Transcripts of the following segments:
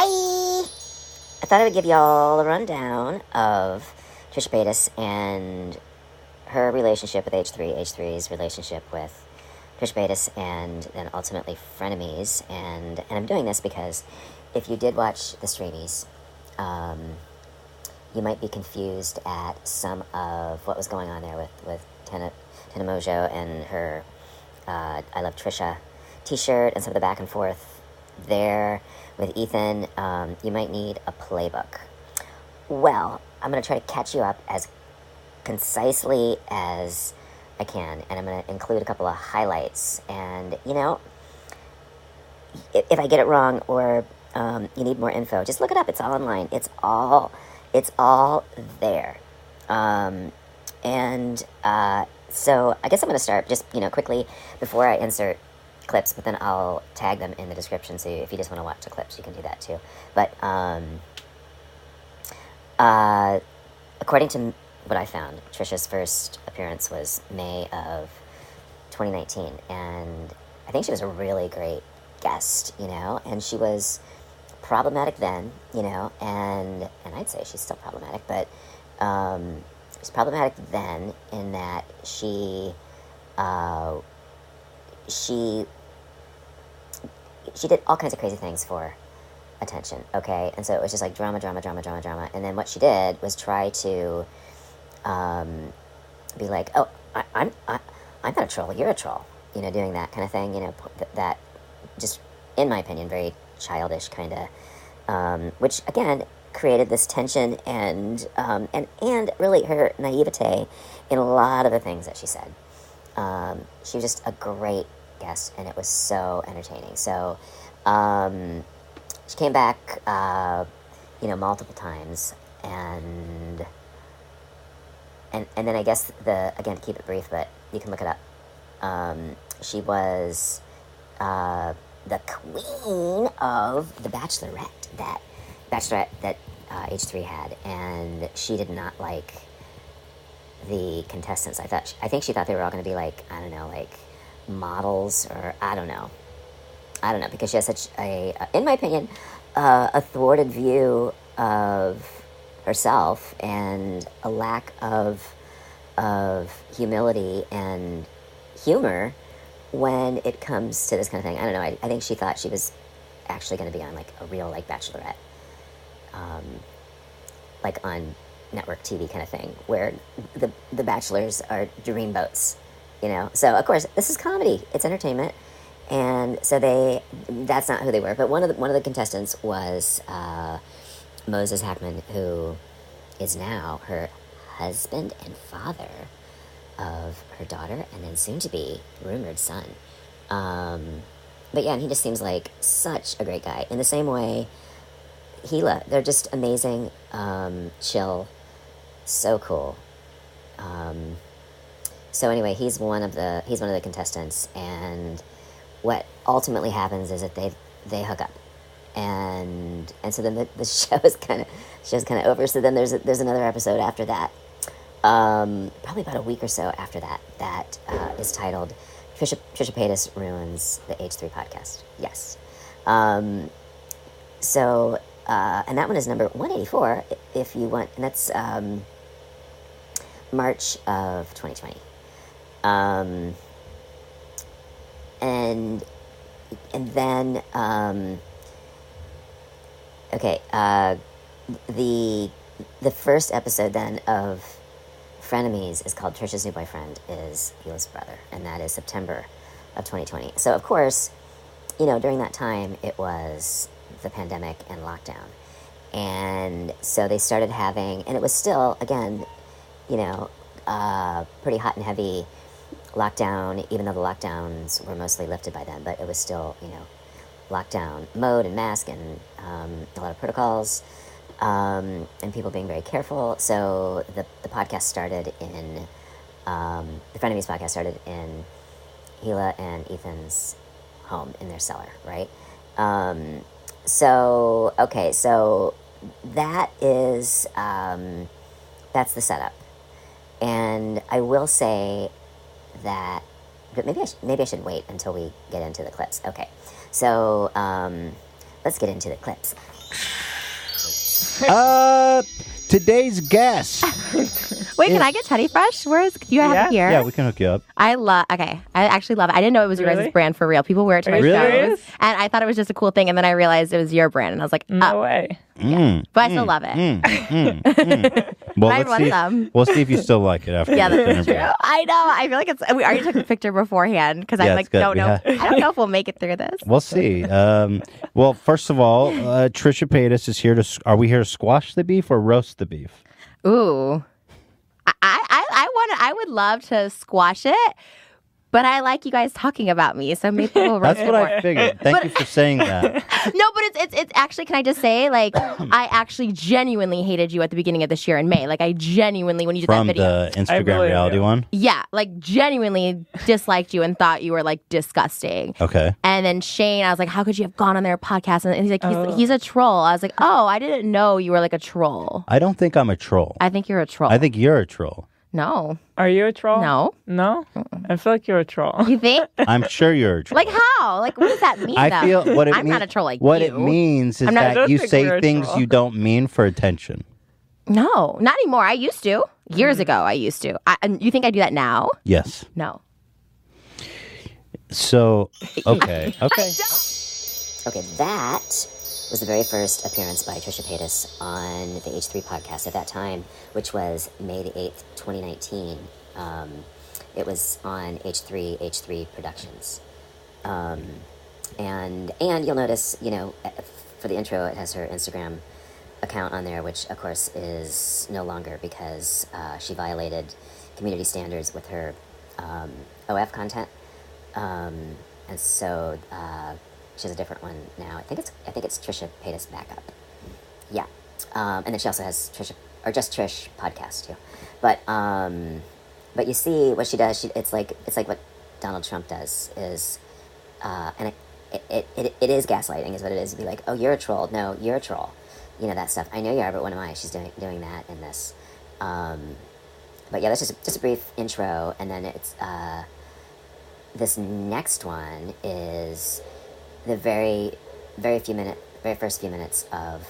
Hi! I thought I would give y'all a rundown of Trisha Paytas and her relationship with H3, H3's relationship with Trisha Paytas, and then ultimately frenemies. And, and I'm doing this because if you did watch the Streamys, um, you might be confused at some of what was going on there with, with Tana, Tana Mongeau and her uh, I Love Trisha t shirt and some of the back and forth there with Ethan. Um, you might need a playbook. Well, I'm going to try to catch you up as concisely as I can, and I'm going to include a couple of highlights. And, you know, if, I get it wrong or um, you need more info, just look it up. It's all online. It's all, it's all there. Um, and uh, so I guess I'm going to start just, you know, quickly before I insert clips, but then I'll tag them in the description. So if you just want to watch the clips, you can do that too. But um, uh, according to what I found, Trisha's first appearance was May of 2019, and I think she was a really great guest, you know, and she was problematic then, you know, and and I'd say she's still problematic, but um, problematic then in that she uh, she she did all kinds of crazy things for attention, okay, and so it was just like drama, drama, drama, drama, drama, and then what she did was try to um, be like, oh, I, I'm I, I'm not a troll, you're a troll, you know, doing that kind of thing, you know, that just in my opinion, very childish kind of, um, which again created this tension and um, and and really her naivete in a lot of the things that she said. Um, she was just a great guest, and it was so entertaining. So um, she came back, uh, you know, multiple times, and and and then I guess the again to keep it brief, but you can look it up. Um, she was. Uh, the queen of the Bachelorette that Bachelorette that uh, H3 had, and she did not like the contestants. I thought she, I think she thought they were all going to be like I don't know, like models or I don't know, I don't know because she has such a, in my opinion, uh, a thwarted view of herself and a lack of of humility and humor when it comes to this kind of thing. I don't know. I, I think she thought she was actually going to be on like a real like Bachelorette, um, like on network TV kind of thing, where the the bachelors are dreamboats, you know. So of course this is comedy. It's entertainment, and so they that's not who they were. But one of the one of the contestants was uh, Moses Hacmon, who is now her husband and father of her daughter and then soon to be rumored son. Um, but yeah, and he just seems like such a great guy. In the same way, Hila, they're just amazing, um, chill, so cool. Um, so anyway, he's one of the he's one of the contestants, and what ultimately happens is that they they hook up, and and so then the, the show is kind of show's kind of over. So then there's a, there's another episode after that, um, probably about a week or so after that, that uh, is titled Trisha, Trisha Paytas Ruins the H3 Podcast. Yes. Um, so, uh, and that one is number 184 if you want, and that's um, March of 2020. Um, and, and then, um, okay, uh, the, the first episode then of Frenemies is called Trisha's New Boyfriend is Hila's brother, and that is September of 2020. So, of course, you know, during that time, it was the pandemic and lockdown. And so they started having, and it was still, again, you know, uh, pretty hot and heavy lockdown, even though the lockdowns were mostly lifted by then, but it was still, you know, lockdown mode and mask and um, a lot of protocols um, and people being very careful. So the, the podcast started in, um, the Frenemies podcast started in Hila and Ethan's home in their cellar, right? Um, so, okay, so that is, um, that's the setup. And I will say that, but maybe I, sh- maybe I should wait until we get into the clips. Okay, so um, let's get into the clips. Uh, today's guest. Wait, can I get Teddy Fresh? Where is do you have Yeah. it here? Yeah, we can hook you up. I love. Okay, I actually love it. I didn't know it was your guys' brand for real. People wear it to my you shows, serious? and I thought it was just a cool thing. And then I realized it was your brand, and I was like, No oh, way. Mm. but I still love it. Mm, mm, mm. Well, Ryan let's wants see. some. We'll see if you still like it after Yeah, that's interview. true. I know. I feel like it's. We already took a picture beforehand because Yeah, I it's like good. don't We know. ha- I don't know if we'll make it through this. We'll see. Um, well, first of all, uh, Trisha Paytas is here to. Are we here to squash the beef or roast the beef? Ooh, I I I want. I would love to squash it, but I like you guys talking about me, so maybe we'll roast That's what more. I figured. Thank you for saying that. No, but it's it's it's actually. Can I just say, like, I actually genuinely hated you at the beginning of this year in May. Like, I genuinely when you did From that video, the Instagram believe reality you. one. yeah, like genuinely disliked you and thought you were like disgusting. Okay. And then Shane, I was like, how could you have gone on their podcast? And he's like, he's, Oh. he's a troll. I was like, oh, I didn't know you were like a troll. I don't think I'm a troll. I think you're a troll. I think you're a troll. No, Are you a troll? no. No? I feel like you're a troll. You think? I'm sure you're a troll. like how? Like what does that mean? I though? feel what it I'm mean- not a troll like what you. it means is I'm not- I that don't you think we're say a things troll. you don't mean for attention. No, not anymore. I used to. Years Mm. ago, I used to. I, and you think I do that now? Yes. No. So okay, okay. Okay, that was the very first appearance by Trisha Paytas on the H3 podcast at that time, which was May the 8th, 2019. Um, it was on H3, H3 Productions. Um, and, and you'll notice, you know, uh, for the intro, it has her Instagram account on there, which of course is no longer because uh, she violated community standards with her um, OF content. Um, and so uh, she has a different one now. I think it's I think it's Trisha Paytas backup. Yeah, um, and then she also has Trisha or just Trish podcast too. But um, but you see what she does. She it's like it's like what Donald Trump does is, uh, and it, it, it, it, is gaslighting is what it is. Be like, oh, you're a troll. No, you're a troll. You know that stuff. I know you are, but what am I? She's doing doing that in this. Um, but yeah, that's just just a brief intro, and then it's. Uh, this next one is the very, very few minute, very first few minutes of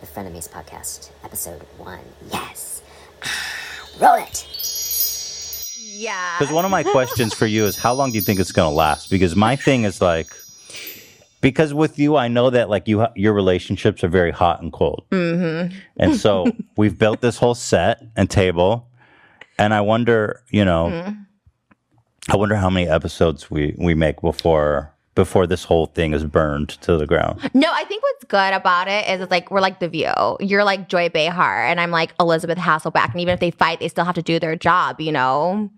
the Frenemies podcast, episode one. Yes, Ah, roll it. Yeah. Because one of my questions for you is how long do you think it's going to last? Because my thing is like, because with you, I know that like you, your relationships are very hot and cold, mm-hmm. and so we've built this whole set and table, and I wonder, you know, I wonder how many episodes we we make before before this whole thing is burned to the ground. No, I think what's good about it is it's like we're like the View. You're like Joy Behar, and I'm like Elisabeth Hasselbeck. And even if they fight, they still have to do their job. You know.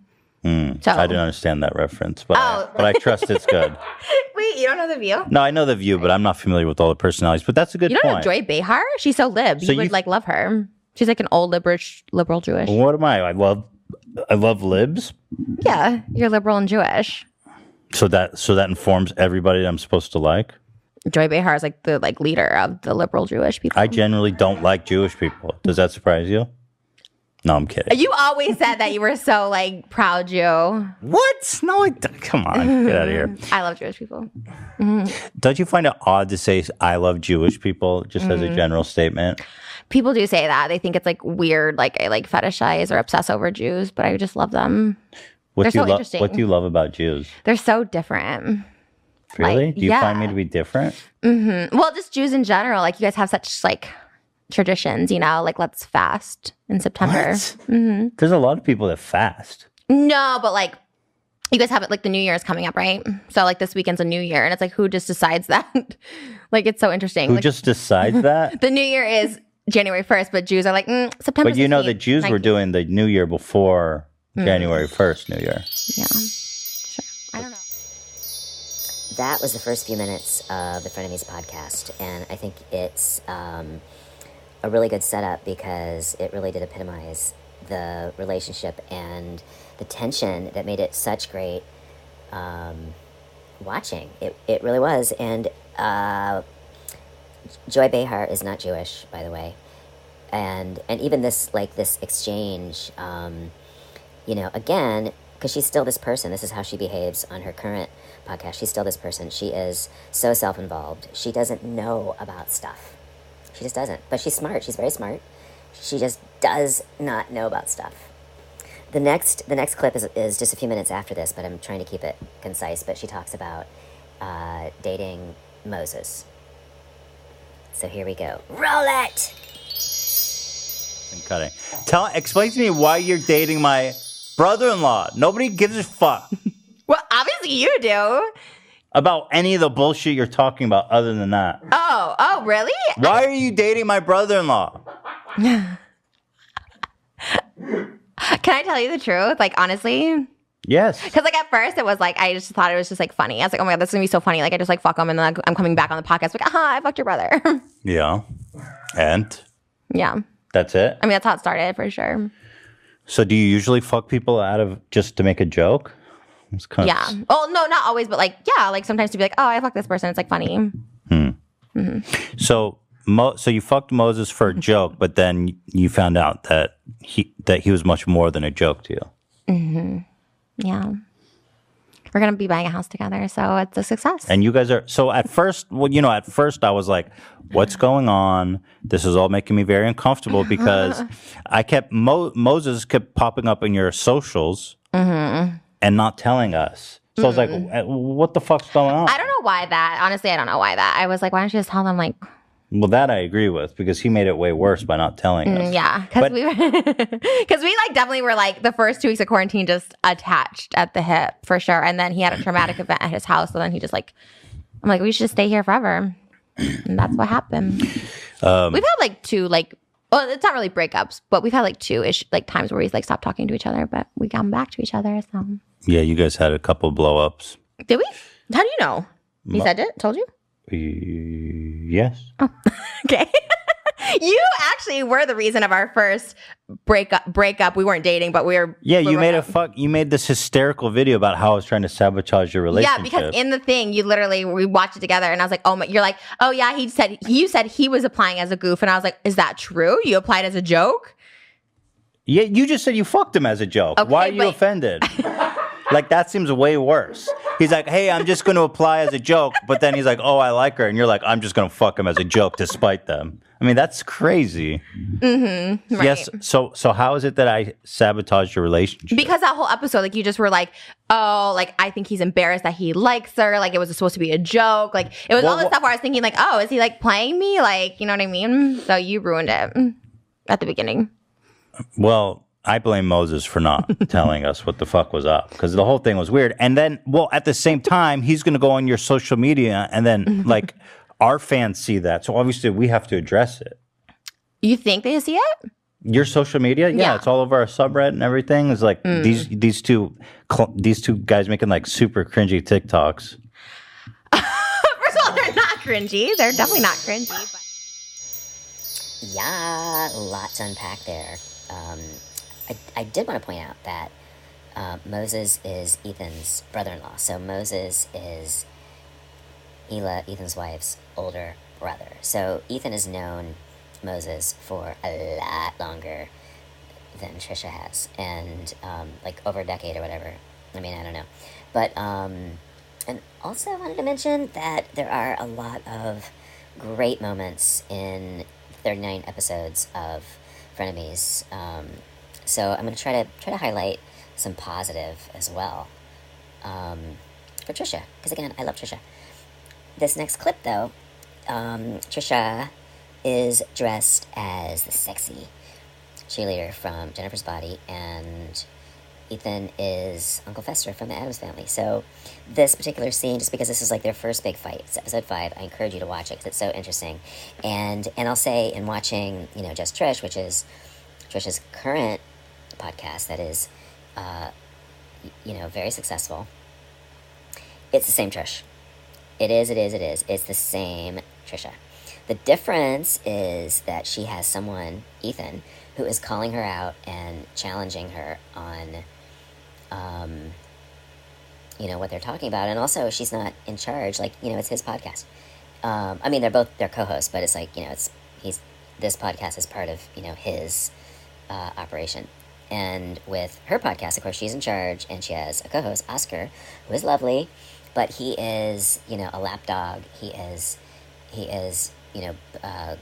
Mm, So- I didn't understand that reference, but I, Oh. but I trust it's good. Wait, you don't know the View? No, I know the view, but I'm not familiar with all the personalities. But that's a good You don't point. know Joy Behar? She's so lib. So you would you- like love her. She's like an old liberal, liberal Jewish. What am I? I love I love libs. Yeah, you're liberal and Jewish. So that so that informs everybody that I'm supposed to like. Joy Behar is like the like leader of the liberal Jewish people. I generally don't like Jewish people. Does that surprise you? No, I'm kidding. you always said that you were so like proud Jew. What? No, I, come on, get out of here. I love Jewish people. Don't you find it odd to say I love Jewish people just as Mm-hmm. a general statement? People do say that. They think it's like weird, like I like fetishize or obsess over Jews, but I just love them. What They're do you so love? interesting. What do you love about Jews? They're so different. Really? Like, do you find me to be different? Well, just Jews in general. Like you guys have such like traditions, you know, like let's fast in September. Mm-hmm. There's a lot of people that fast. No, but like you guys have it like the New Year is coming up, right? So like this weekend's a New Year, and it's like who just decides that? like it's so interesting. Who like, just decides that? the New Year is January first, but Jews are like mm, September. But you know, the 16th, Jews were doing the New Year before Mm. January 1st, New Year. Yeah, sure. I don't know. That was the first few minutes of the Frenemies podcast, and I think it's um, a really good setup because it really did epitomize the relationship and the tension that made it such great um, watching. It, it really was. And uh, Joy Behar is not Jewish, by the way. And, and even this, like, this exchange, um, you know, again, because she's still this person. This is how she behaves on her current podcast. She's still this person. She is so self involved. She doesn't know about stuff. She just doesn't. But she's smart. She's very smart. She just does not know about stuff. The next the next clip is, is just a few minutes after this, but I'm trying to keep it concise. But she talks about uh, dating Moses. So here we go. Roll it. And cutting. Tell, explain to me why you're dating my brother-in-law. Nobody gives a fuck Well, obviously you do. about any of the bullshit you're talking about. Other than that, Oh, oh, really? why are you dating my brother-in-law? Can I tell you the truth? Like honestly, Yes. because like at first it was like I just thought it was just like funny. I was like, oh my god, this is gonna be so funny. Like I just like fuck him, and then like, I'm coming back on the podcast like, aha, I fucked your brother. Yeah. And yeah, that's it. I mean that's how it started for sure. So do you usually fuck people out of just to make a joke? It's kind Yeah. Oh no, not always, but like yeah, like sometimes to be like, oh, I fucked this person. It's like funny. Hmm. Mm-hmm. So Mo, so you fucked Moses for a joke, but then you found out that he that he was much more than a joke to you. Mm-hmm. Yeah. We're gonna be buying a house together, so it's a success. And you guys are so at first, well, you know, at first I was like, "What's going on? This is all making me very uncomfortable because I kept Mo- Moses kept popping up in your socials and not telling us." So I was like, "Uh, "What the fuck's going on?" I don't know why that. Honestly, I don't know why that. I was like, why don't you just tell them like, well, that I agree with because he made it way worse by not telling us. mm, yeah, because But- we because we like definitely were like the first two weeks of quarantine just attached at the hip for sure, and then he had a traumatic event at his house, so then he just like, I'm like, we should just stay here forever, and that's what happened. Um, we've had like two like. Well, it's not really breakups, but we've had like two ish like times where we like stopped talking to each other, but we come back to each other. So Yeah, you guys had a couple blow ups. did we? How do you know? He said it. Told you. Yes. Oh, okay. you actually were the reason of our first breakup. Breakup. We weren't dating, but we were. Yeah, you made a fuck. You made this hysterical video about how I was trying to sabotage your relationship. Yeah, because in the thing, you literally we watched it together, and I was like, "Oh my!" You're like, "Oh yeah." He said you said he was applying as a goof, and I was like, "Is that true? You applied as a joke?" yeah, you just said you fucked him as a joke. Okay, Why are you offended? like that seems way worse. He's like, "Hey, I'm just going to apply as a joke," but then he's like, "Oh, I like her," and you're like, "I'm just going to fuck him as a joke to spite them." I mean, that's crazy. Mm-hmm. Right. Yes. So, so how is it that I sabotaged your relationship? Because that whole episode, like you just were like, "Oh, like I think he's embarrassed that he likes her." Like it was supposed to be a joke. Like it was Well, all this wha- stuff where I was thinking, like, "Oh, is he like playing me?" Like you know what I mean? So you ruined it at the beginning. Well, I blame Moses for not telling us what the fuck was up because the whole thing was weird. And then, well, at the same time, he's going to go on your social media and then, like, our fans see that. So obviously, we have to address it. You think they see it? Your social media, yeah, Yeah. it's all over our subreddit and everything. Is like these these two cl- these two guys making like super cringy TikToks. First of all, they're not cringy. They're definitely not cringy. But- Yeah, a lot to unpack there. Um, I, I did want to point out that uh, Moses is Ethan's brother in law. So Moses is Hila, Ethan's wife's older brother. So Ethan has known Moses for a lot longer than Trisha has, and um, like over a decade or whatever. I mean, I don't know. But, um, and also I wanted to mention that there are a lot of great moments in 39 episodes of Frenemies. Um, so I'm going to try to try to highlight some positive as well um, for Trisha, because again, I love Trisha. This next clip, though, um, Trisha is dressed as the sexy cheerleader from Jennifer's Body, and Ethan is Uncle Fester from the Addams Family. So this particular scene, just because this is like their first big fight, it's episode five, I encourage you to watch it because it's so interesting. And and I'll say in watching, you know, Just Trish, which is Trish's current podcast that is, uh, you know, very successful. It's the same Trish. It is, it is, it is. It's the same Trisha. The difference is that she has someone, Ethan, who is calling her out and challenging her on, um, you know, what they're talking about. And also, she's not in charge. Like, you know, it's his podcast. Um, I mean, they're both they're co-hosts, but it's like you know, it's he's this podcast is part of you know his uh, operation. And with her podcast, of course, she's in charge, and she has a co-host, Oscar, who is lovely, but he is, you know, a lapdog. He is, he is, you know, uh,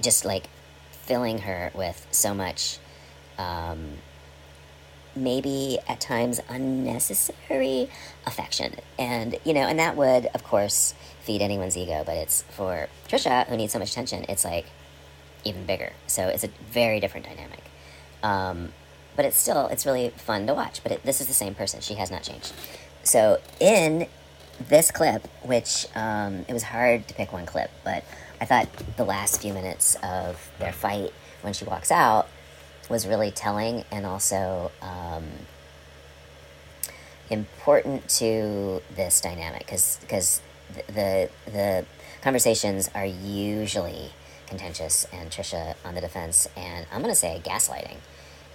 just like filling her with so much um, maybe at times unnecessary affection. And you know and that would of course feed anyone's ego but it's for trisha who needs so much attention it's like even bigger. So it's a very different dynamic um, but it's still it's really fun to watch but it, this is the same person. She has not changed. So in this clip which um, it was hard to pick one clip but i thought the last few minutes of their fight when she walks out was really telling and also um, important to this dynamic because because the, the the conversations are usually contentious and Trisha on the defense and I'm gonna say gaslighting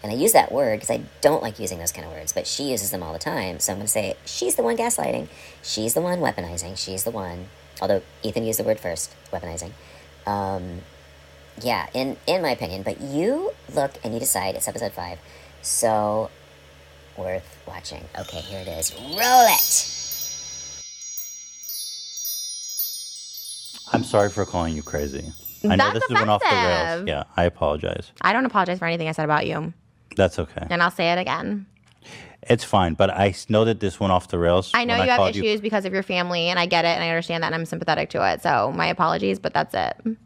and I use that word because I don't like using those kind of words but she uses them all the time so I'm gonna say she's the one gaslighting she's the one weaponizing she's the one although Ethan used the word first weaponizing um, yeah, in in my opinion. But you look and you decide it's episode five, so worth watching. Okay, here it is. Roll it. I'm sorry for calling you crazy. I know That's this went off the rails. offensive. Yeah, I apologize. I don't apologize for anything I said about you, That's okay. and I'll say it again. It's fine, but I s- know that this went off the rails. I know when you have called issues because of your family, and I get it, and I understand that, and I'm sympathetic to it. So my apologies, but that's it.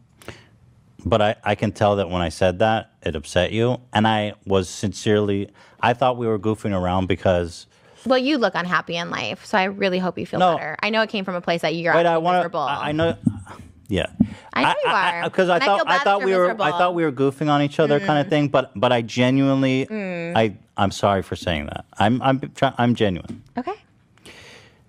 But I, I can tell that when I said that, it upset you. And I was sincerely, I thought we were goofing around because, Well, you look unhappy in life, so I really hope you feel No. better. I know it came from a place that you're wait, I actually want miserable. to, I, I know, yeah. I know you are. Because I, I thought, I, thought we were, I miserable. Mm. thought we were goofing on each other kind of thing. But, but I genuinely, I, I'm sorry for saying that. I'm, I'm, try, I'm genuine. Okay.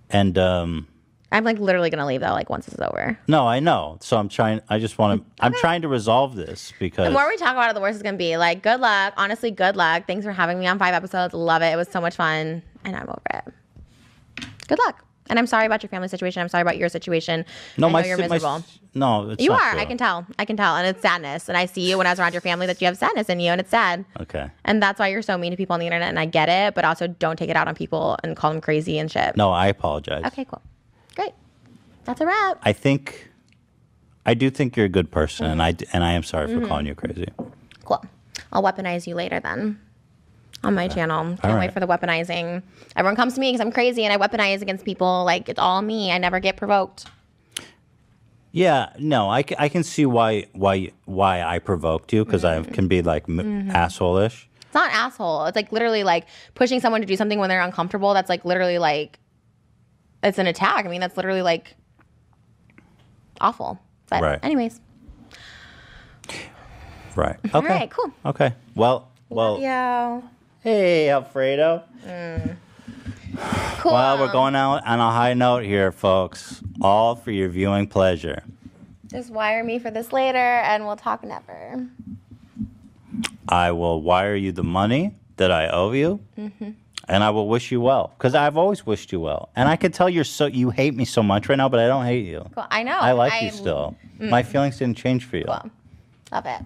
And, um, I'm like literally gonna leave though, like once it's over. no, I know. So I'm trying, I just want to, I'm trying to resolve this because. The more we talk about it, the worse it's gonna be. Like, good luck. Honestly, good luck. Thanks for having me on five episodes. Love it. It was so much fun, and I'm over it. Good luck. And I'm sorry about your family situation. I'm sorry about your situation. no, I my, know you're my, miserable. s- no, it's you are. true. I can tell. I can tell. And it's sadness. And I see you when I was around your family that you have sadness in you, and it's sad. Okay. And that's why you're so mean to people on the internet. And I get it, but also don't take it out on people and call them crazy and shit. No, I apologize. Okay, cool. Great. That's a wrap. I think I do think you're a good person, and I and I am sorry Mm-hmm. for calling you crazy. Cool. I'll weaponize you later then on my channel. Can't wait for the weaponizing. Everyone comes to me because I'm crazy and I weaponize against people. Like it's all me. I never get provoked. Yeah, no, I, I can see why why why I provoked you because Mm-hmm. I can be like m- asshole-ish. It's not asshole. It's like literally like pushing someone to do something when they're uncomfortable. That's like literally like it's an attack. I mean, that's literally like awful. But Right. anyways, Right. Okay. all right, cool. Okay. Well, well. Yeah. Hey, Alfredo. Cool. Well, we're going out on a high note here, folks. All for your viewing pleasure. Just wire me for this later, and we'll talk never. I will wire you the money that I owe you, Mm-hmm. and I will wish you well because I've always wished you well. And I can tell you're so you hate me so much right now, but I don't hate you. Cool. I know. I like I you still. My feelings didn't change for you. Cool. Love it.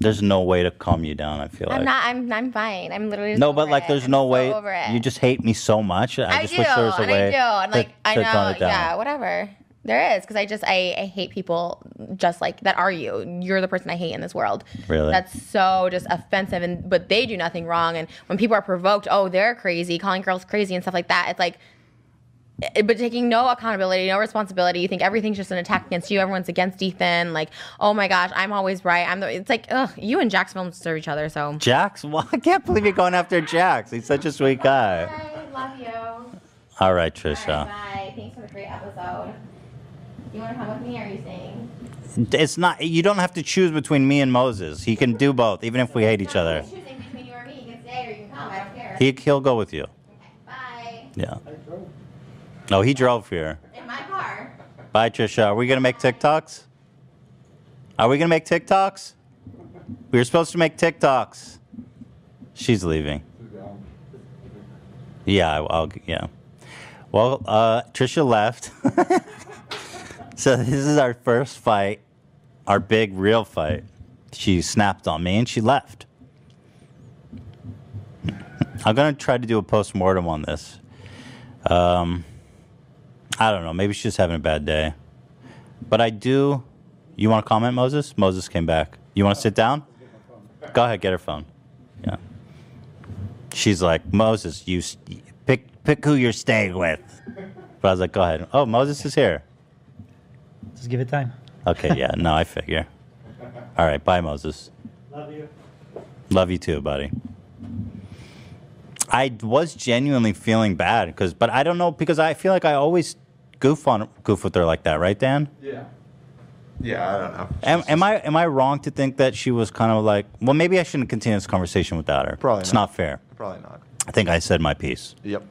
There's no way to calm you down. I feel I'm like. not. I'm. I'm fine. I'm literally. Just no, but like, there's I'm no so way. Over it. You just hate me so much. I, I just do, wish there was a and way I do, and to, like I know, tone it down. yeah, whatever. There is because I just I, I hate people just like that are you. You're the person I hate in this world. Really? That's so just offensive, and but they do nothing wrong. And when people are provoked, oh, they're crazy, calling girls crazy and stuff like that. It's like. Eh, But taking no accountability, no responsibility, you think everything's just an attack against you. Everyone's against Ethan. Like, oh my gosh, I'm always right. I'm the. It's like, ugh, you and Jackson don't deserve each other. So. Jax? Well, I can't believe you're going after Jax. He's such a sweet guy. I love you. All right, Trisha. Bye. Thanks for the great episode. You want to come with me, or are you staying? It's not. You don't have to choose between me and Moses. He can do both, even if we hate each other. Choosing between you or me. You can stay or you can come. I don't care. He he'll go with you. Bye. Yeah. No, he drove here. In my car. Bye, Trisha. Are we gonna make TikToks? Are we gonna make TikToks? We were supposed to make TikToks. She's leaving. Yeah, I'll. Yeah. Well, uh, Trisha left. so this is our first fight, our big real fight. She snapped on me and she left. I'm gonna try to do a post mortem on this. Um, I don't know. Maybe she's just having a bad day. But I do You want to comment, Moses? Moses came back. You want to sit down? Go ahead, get her phone. Yeah. She's like, Moses, you s- pick pick who you're staying with. But I was like, go ahead. Oh, Moses is here. Just give it time. Okay, yeah, no, I figure. All right, bye, Moses. Love you. Love you too, buddy. I was genuinely feeling bad because, but I don't know because I feel like I always goof on goof with her like that, right, Dan? Yeah. Yeah, I don't know. Am, am I am I wrong to think that she was kind of like, well, maybe I shouldn't continue this conversation without her. Probably it's not. not fair. Probably not. I think I said my piece. Yep.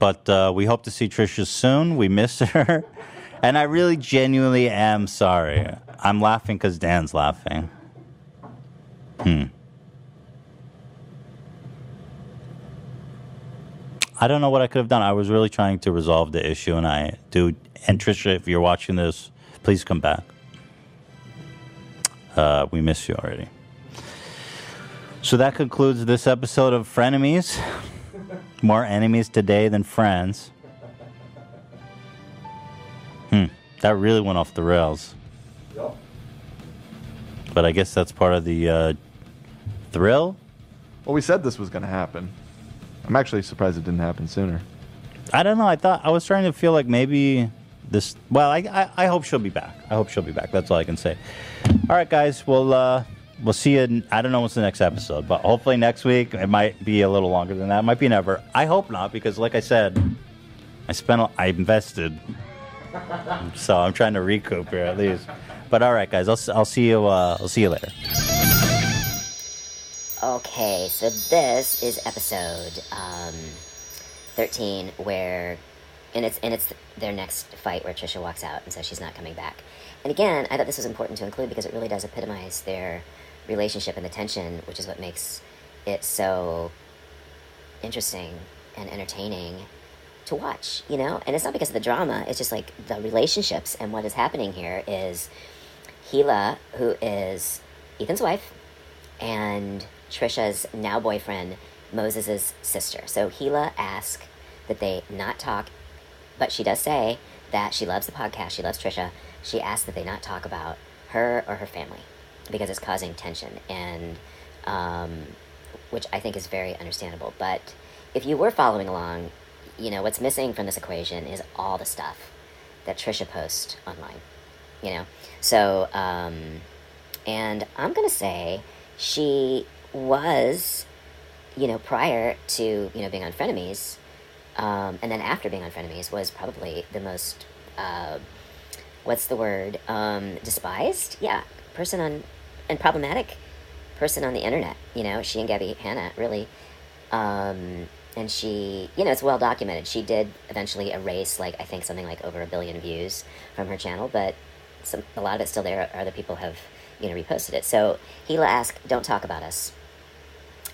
But uh, we hope to see Trisha soon. We miss her, and I really genuinely am sorry. I'm laughing because Dan's laughing. Hmm. I don't know what I could have done. I was really trying to resolve the issue, and I do. And Trisha, if you're watching this, please come back. Uh, we miss you already. So that concludes this episode of Frenemies. More enemies today than friends. Hmm. That really went off the rails. Yep. But I guess that's part of the uh, thrill. Well, we said this was going to happen. I'm actually surprised it didn't happen sooner. I don't know. I thought I was trying to feel like maybe this. Well, I, I, I hope she'll be back. I hope she'll be back. That's all I can say. All right, guys. We'll uh, we'll see you. In, I don't know what's the next episode, but hopefully next week. It might be a little longer than that. It might be never. I hope not, because like I said, I spent. I invested, so I'm trying to recoup here at least. But all right, guys. I'll I'll see you. Uh, I'll see you later. Okay, so this is episode um, thirteen, where, and it's and it's their next fight where Trisha walks out and says she's not coming back. And again, I thought this was important to include because it really does epitomize their relationship and the tension, which is what makes it so interesting and entertaining to watch. You know, and it's not because of the drama; it's just like the relationships and what is happening here is Hila, who is Ethan's wife, and Trisha's now boyfriend, Moses' sister. So Hila asked that they not talk, but she does say that she loves the podcast, she loves Trisha. She asks that they not talk about her or her family because it's causing tension, and um, which I think is very understandable. But if you were following along, you know what's missing from this equation is all the stuff that Trisha posts online. You know, so um, and I'm gonna say she was, you know, prior to you know being on Frenemies, um, and then after being on Frenemies was probably the most, uh, what's the word, um, despised, yeah, person on, and problematic person on the internet. You know, she and Gabbie Hanna really, um, and she, you know, it's well documented. She did eventually erase like I think something like over a billion views from her channel, but some a lot of it's still there. Other people have you know reposted it. So Hila asked, "Don't talk about us."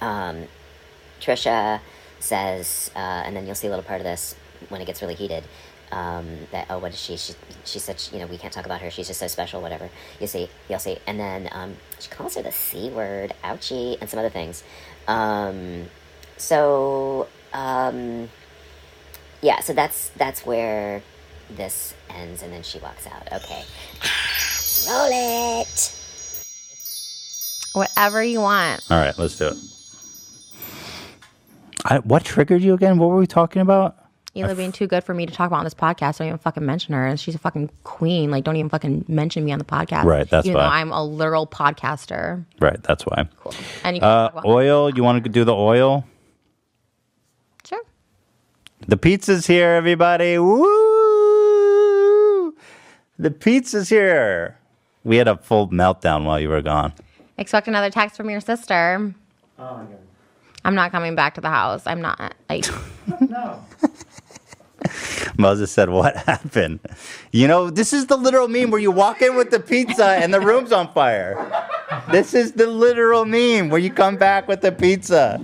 Um, Trisha says, uh, and then you'll see a little part of this when it gets really heated. Um, that oh, what is she? She she said you know we can't talk about her. She's just so special. Whatever you see, you'll see. And then um, she calls her the c word, ouchie, and some other things. Um, so um, yeah, so that's that's where this ends, and then she walks out. Okay, roll it. Whatever you want. All right, let's do it. I, what triggered you again? What were we talking about? Hila being too good for me to talk about on this podcast. Don't even fucking mention her. And she's a fucking queen. Like, don't even fucking mention me on the podcast. Right, that's Even though why. I'm a literal podcaster. Right, that's why. Cool. And you Uh, oil. You want to do the oil? Sure. The pizza's here, everybody. Woo! The pizza's here. We had a full meltdown while you were gone. Expect another text from your sister. Oh my god. I'm not coming back to the house. I'm not. Like, No. Moses said, What happened? You know, this is the literal meme where you walk in with the pizza and the room's on fire. This is the literal meme where you come back with the pizza.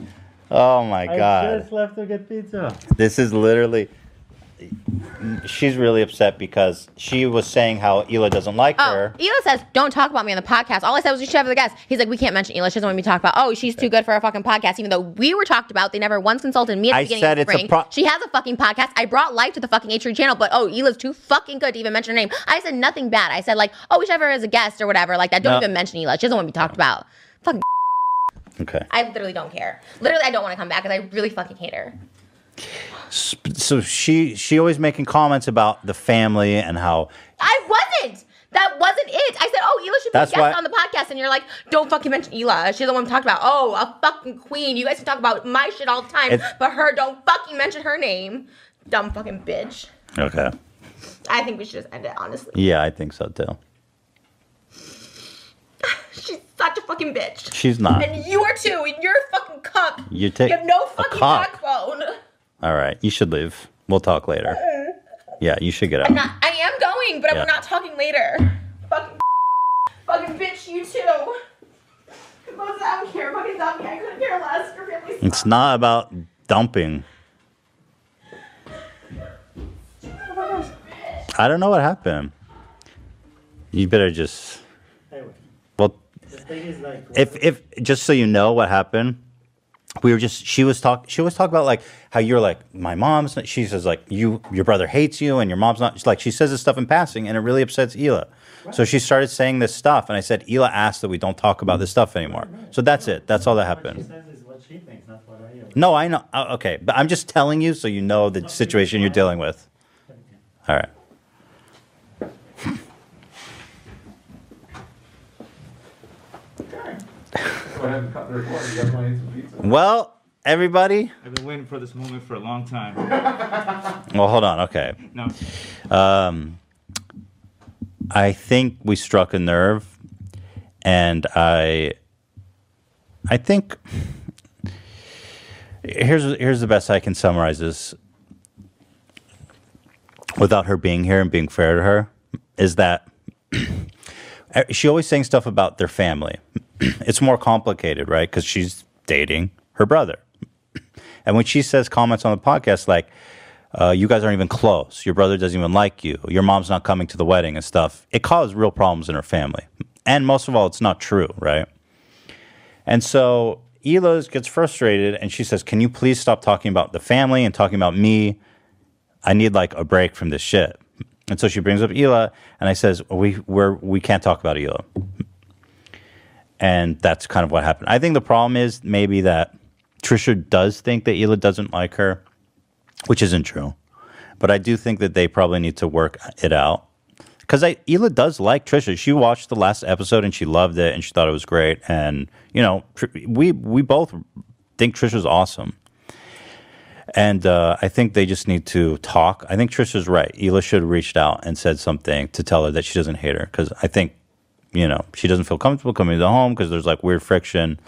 Oh my I God. just left to get pizza. This is literally. She's really upset because she was saying how Hila doesn't like Oh, her. Hila says, don't talk about me on the podcast. All I said was you should have the guest. He's like, we can't mention Hila. She doesn't want me to talk about, oh, she's too good for a fucking podcast. Even though we were talked about, they never once consulted me at the I beginning said of it's a spring. pro- she has a fucking podcast. I brought life to the fucking H3 channel, but oh, Hila's too fucking good to even mention her name. I said nothing bad. I said like, oh, we should have her as a guest or whatever. Like that. Don't No. even mention Hila. She doesn't want to be talked about. Fucking Okay. I literally don't care. Literally, I don't want to come back because I really fucking hate her. So she she always making comments about the family and how I wasn't. That wasn't it. I said, oh, Hila should be That's a guest why- on the podcast. And you're like, don't fucking mention Hila. She's the one we talked about. Oh, a fucking queen. You guys can talk about my shit all the time, It's- but her, don't fucking mention her name. Dumb fucking bitch. okay. I think we should just end it, honestly. Yeah, I think so too. She's such a fucking bitch. She's not. And you are too, and you're a fucking cuck. You take You have no a fucking cock. backbone. All right, you should leave. We'll talk later. Yeah, you should get out. I'm not, I am going, but Yeah. we're not talking later. Fucking, fucking bitch, you too. Most I don't care. Fucking dumb me. I couldn't care less. Your family's It's not about dumping. I don't know what happened. You better just well the thing is like. if if just so you know what happened we were just she was talk she was talking about like how you're like my mom's not, she says like you your brother hates you and your mom's not she's like she says this stuff in passing and it really upsets Hila. So she started saying this stuff and I said Hila asked that we don't talk about this stuff anymore. So that's it. That's all that happened. says is what she thinks, not what I hear. No, I know. uh, Okay, but I'm just telling you so you know the situation you're dealing with. All right. Ahead and cut the recording. You guys want to eat some pizza? Well, everybody. I've been waiting for this moment for a long time. Well, hold on. Okay. No, Um, I think we struck a nerve, and I, I think here's here's the best I can summarize this without her being here and being fair to her is that she always saying stuff about their family. it's more complicated, right? Because she's dating her brother, and when she says comments on the podcast like uh, you guys aren't even close. Your brother doesn't even like you. Your mom's not coming to the wedding and stuff. It caused real problems in her family. And most of all, it's not true, right? And so Elos gets frustrated and she says, Can you please stop talking about the family and talking about me? I need like a break from this shit. And so she brings up Hila and I says, We we're, we can't talk about Hila. And that's kind of what happened. I think the problem is maybe that Trisha does think that Hila doesn't like her which isn't true. But I do think that they probably need to work it out. Because Hila does like Trisha. She watched the last episode and she loved it and she thought it was great. And you know, we we both think Trisha's awesome. And uh, I think they just need to talk. I think Trisha's right. Hila should have reached out and said something to tell her that she doesn't hate her. Because I think, you know, she doesn't feel comfortable coming to the home because there's like weird friction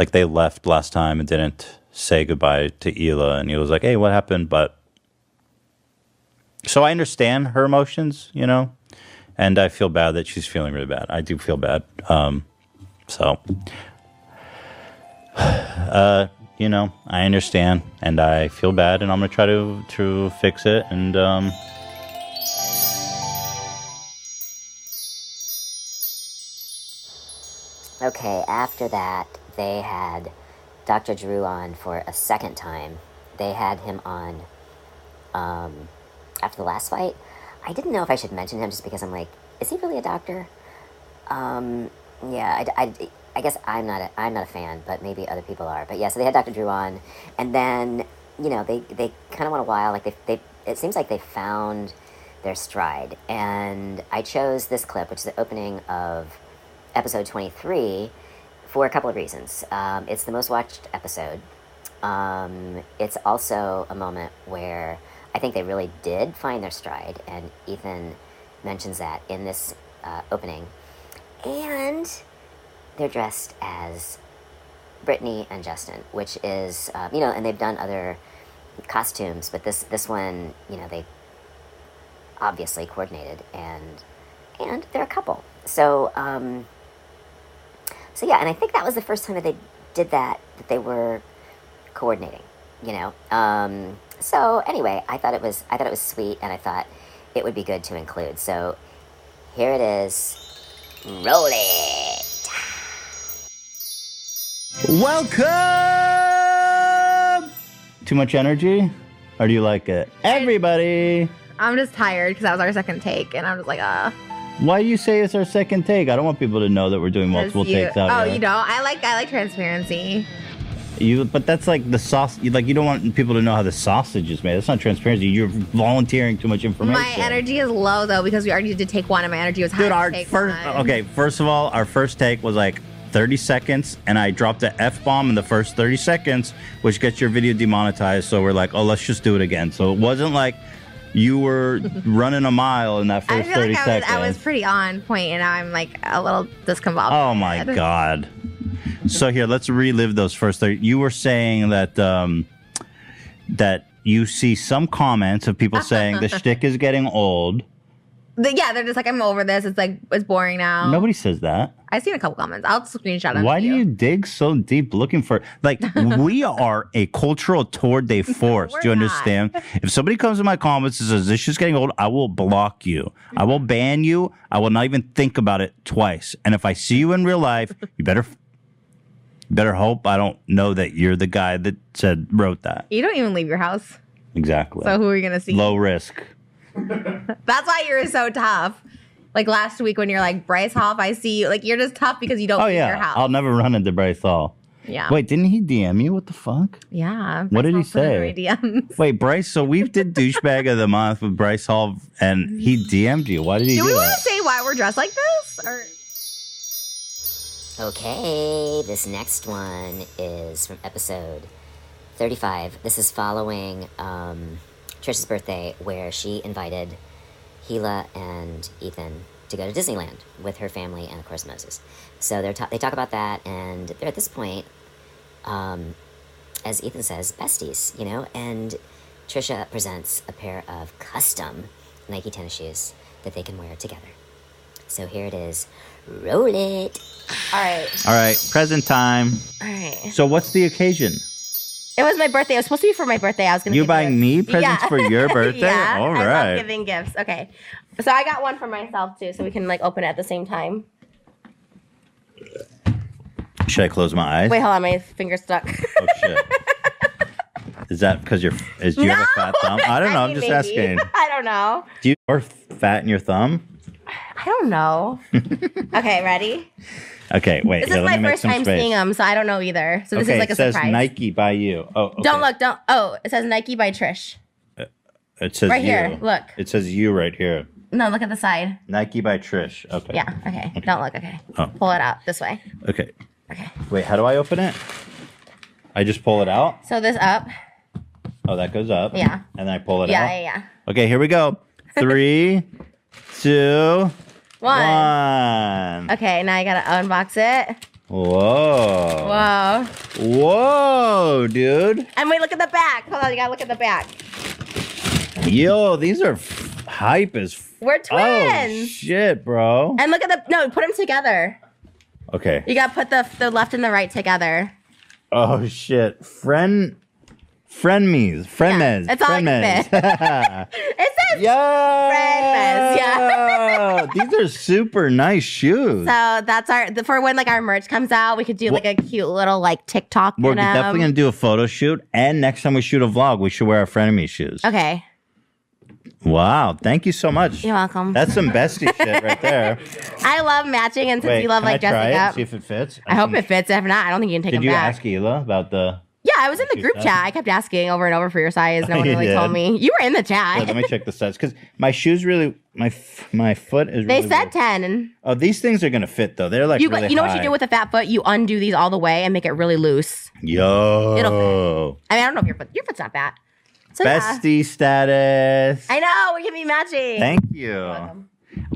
like they left last time and didn't say goodbye to Hila, and Hila was like, "Hey, what happened?" But so I understand her emotions, you know, and I feel bad that she's feeling really bad. I do feel bad. Um, so, uh, you know, I understand, and I feel bad, and I'm gonna try to to fix it, and um. Okay, after that, they had Dr. Drew on for a second time. They had him on um, after the last fight. I didn't know if I should mention him just because I'm like, is he really a doctor? Um, yeah, I, I, I guess I'm not a, I'm not a fan, but maybe other people are. But yeah, so they had Dr. Drew on, and then you know they, they kind of went a while. Like they, they it seems like they found their stride, and I chose this clip, which is the opening of episode 23 for a couple of reasons. Um, it's the most watched episode. Um, it's also a moment where I think they really did find their stride, and Ethan mentions that in this uh, opening. And they're dressed as Britney and Justin, which is, uh, you know, and they've done other costumes, but this this one, you know, they obviously coordinated, and and they're a couple. So um, so yeah, and I think that was the first time that they did that that they were coordinating. You know, um, so anyway, I thought it was I thought it was sweet, and I thought it would be good to include. So here it is. Roll it. Welcome. Too much energy, or do you like it? Everybody. I'm just tired because that was our second take, and I'm just like, uh. Why do you say it's our second take? I don't want people to know that we're doing multiple you- takes out Oh, here. you know, I like I like transparency. You, but that's like the sauce. You, like you don't want people to know how the sausage is made. That's not transparency. You're volunteering too much information. My energy is low though because we already did take one, and my energy was high. Dude, our take first. one. Okay, first of all, our first take was like 30 seconds, and I dropped the f bomb in the first 30 seconds, which gets your video demonetized. So we're like, oh, let's just do it again. So it wasn't like you were running a mile in that I first feel 30 like I was, seconds. I was pretty on point, and now I'm like a little discombobulated. Oh my god. So here, let's relive those first 30. You were saying that um that you see some comments of people saying the shtick is getting old. The- yeah, they're just like, I'm over this. It's like it's boring now. Nobody says that. I've seen a couple comments. I'll screenshot them. Why do you dig so deep looking for like we are a cultural tour de force? do you we're not. understand? If somebody comes in my comments and says this shit's getting old, I will block you. I will ban you. I will not even think about it twice. And if I see you in real life, you better better hope I don't know that you're the guy that said wrote that. You don't even leave your house. Exactly. So who are you gonna see? Low risk. That's why you're so tough. Like last week when you're like Bryce Hall, if I see you, like you're just tough because you don't Oh leave your yeah. house. I'll never run into Bryce Hall. yeah. Wait, didn't he DM you? What the fuck? Yeah. What did he Hall put in say? my DMs. Wait, Bryce. So we've did douchebag of the month with Bryce Hall, and he DM'd you. Why did he Do do, we want to say why we're dressed like this? Or Okay, this next one is from episode 35. This is following um, Trisha's birthday, where she invited Hila and Ethan to go to Disneyland with her family and, of course, Moses. So they're ta- they talk about that, and they're at this point, um, as Ethan says, besties, you know? And Trisha presents a pair of custom Nike tennis shoes that they can wear together. So here it is. Roll it. all right, All right, present time. all right. So what's the occasion? It was my birthday. It was supposed to be for my birthday. I was gonna. You buying me presents for your birthday? yeah, All I right. love giving gifts. Okay, so I got one for myself too, so we can like open it at the same time. Should I close my eyes? Wait, hold on, my finger's stuck. Oh shit. Is that because you're? Is do you have a fat thumb? I don't know. I'm mean, just maybe. asking. I don't know. Do you are fat in your thumb? I don't know. okay, ready? Okay, wait. This here, is my first time space. seeing them, so I don't know either. So this okay, is like a surprise. it says surprise. Nike by you. Oh, okay. Don't look. Don't. Oh, it says Nike by Trish. Uh, it says Right you. here, look. It says you right here. No, look at the side. Nike by Trish. Okay. Yeah. Okay. Don't look. Okay. Oh. Pull it out this way. Okay. Okay. Wait, how do I open it? I just pull it out. So this up. Oh, that goes up. Yeah. And then I pull it out. Yeah. out. Yeah. Yeah. Okay, here we go. Three, two, One. one. Okay. Now I gotta unbox it. Whoa. Whoa. Whoa, dude. And wait, look at the back. Hold on. You gotta look at the back. Yo, these are hype as. We're oh, twins. oh shit, bro. and look at the no. Put them together. Okay. You gotta put the the left and the right together. Oh shit, friend, friend me's, friend Yeah, mes, it's friend mes. says yeah. yeah. These are super nice shoes. So that's our for when like our merch comes out, we could do like a cute little like TikTok. We're definitely gonna do a photo shoot, and next time we shoot a vlog, we should wear our frenemy shoes. Okay, Wow, thank you so much. you're welcome. That's some bestie shit right there. I love matching, and since Wait, you love like I try dressing it? up, See if it fits. I hope it fits. If not, I don't think you can take Did you back. ask Hila about the? Yeah, I was in the group chat. I kept asking over and over for your size. No one really did? told me. You were in the Wait, chat. let me check the size because my shoes really, my f- my foot is. Really They really said weird. ten, and Oh, these things are gonna fit though. They're like you really you know what you high. do with a fat foot? You undo these all the way and make it really loose. Yo. It'll I mean, I don't know if your foot your foot's not fat. So yeah. Bestie status. I know we can be matching. Thank you.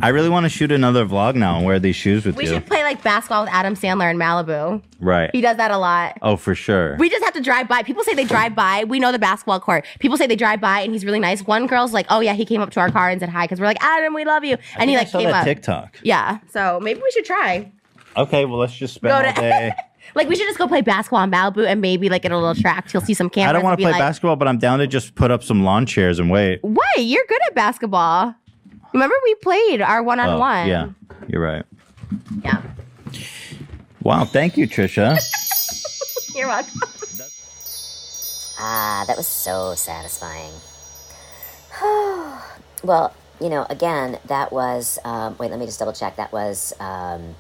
I really want to shoot another vlog now and wear these shoes with we you. We should play like basketball with Adam Sandler in Malibu. right. He does that a lot. Oh, for sure. We just have to drive by. People say they drive by. We know the basketball court. People say they drive by and he's really nice. One girl's like, "Oh yeah, he came up to our car and said hi because we're like, Adam, we love you." I And he think I like saw came that up. TikTok. Yeah. So maybe we should try. Okay, well let's just spend Go all to- day Like we should just go play basketball in Malibu and maybe like in a little track. You'll see some cameras. I don't want to play like, basketball, but I'm down to just put up some lawn chairs and wait. Wait, you're good at basketball. Remember we played our one on one. yeah, you're right. Yeah. Wow, thank you, Trisha. You're welcome. Ah, that was so satisfying. well, you know, again, that was. Um, wait, let me just double check. That was um,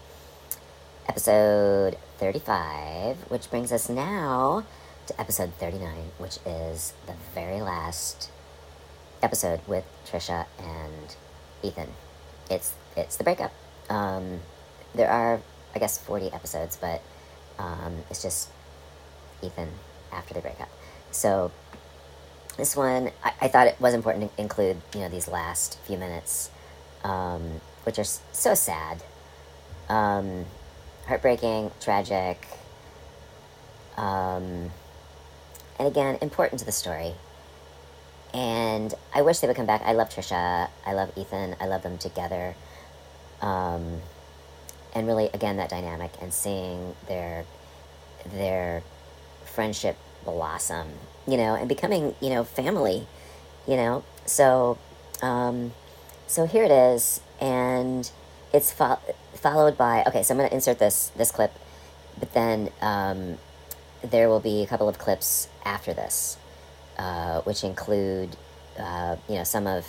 episode 35, which brings us now to episode 39, which is the very last episode with Trisha and Ethan. It's it's the breakup. Um, there are, I guess, 40 episodes, but um, it's just Ethan after the breakup. So this one, I, I thought it was important to include, you know, these last few minutes, um, which are so sad, um, heartbreaking, tragic, um, and again, important to the story. And I wish they would come back. I love Trisha. I love Ethan. I love them together. Um, and really, again, that dynamic and seeing their their friendship blossom, you know, and becoming, you know, family, you know. So, um, so here it is, and it's fo- followed by. Okay, so I'm going to insert this this clip, but then um, there will be a couple of clips after this, uh, which include, uh, you know, some of,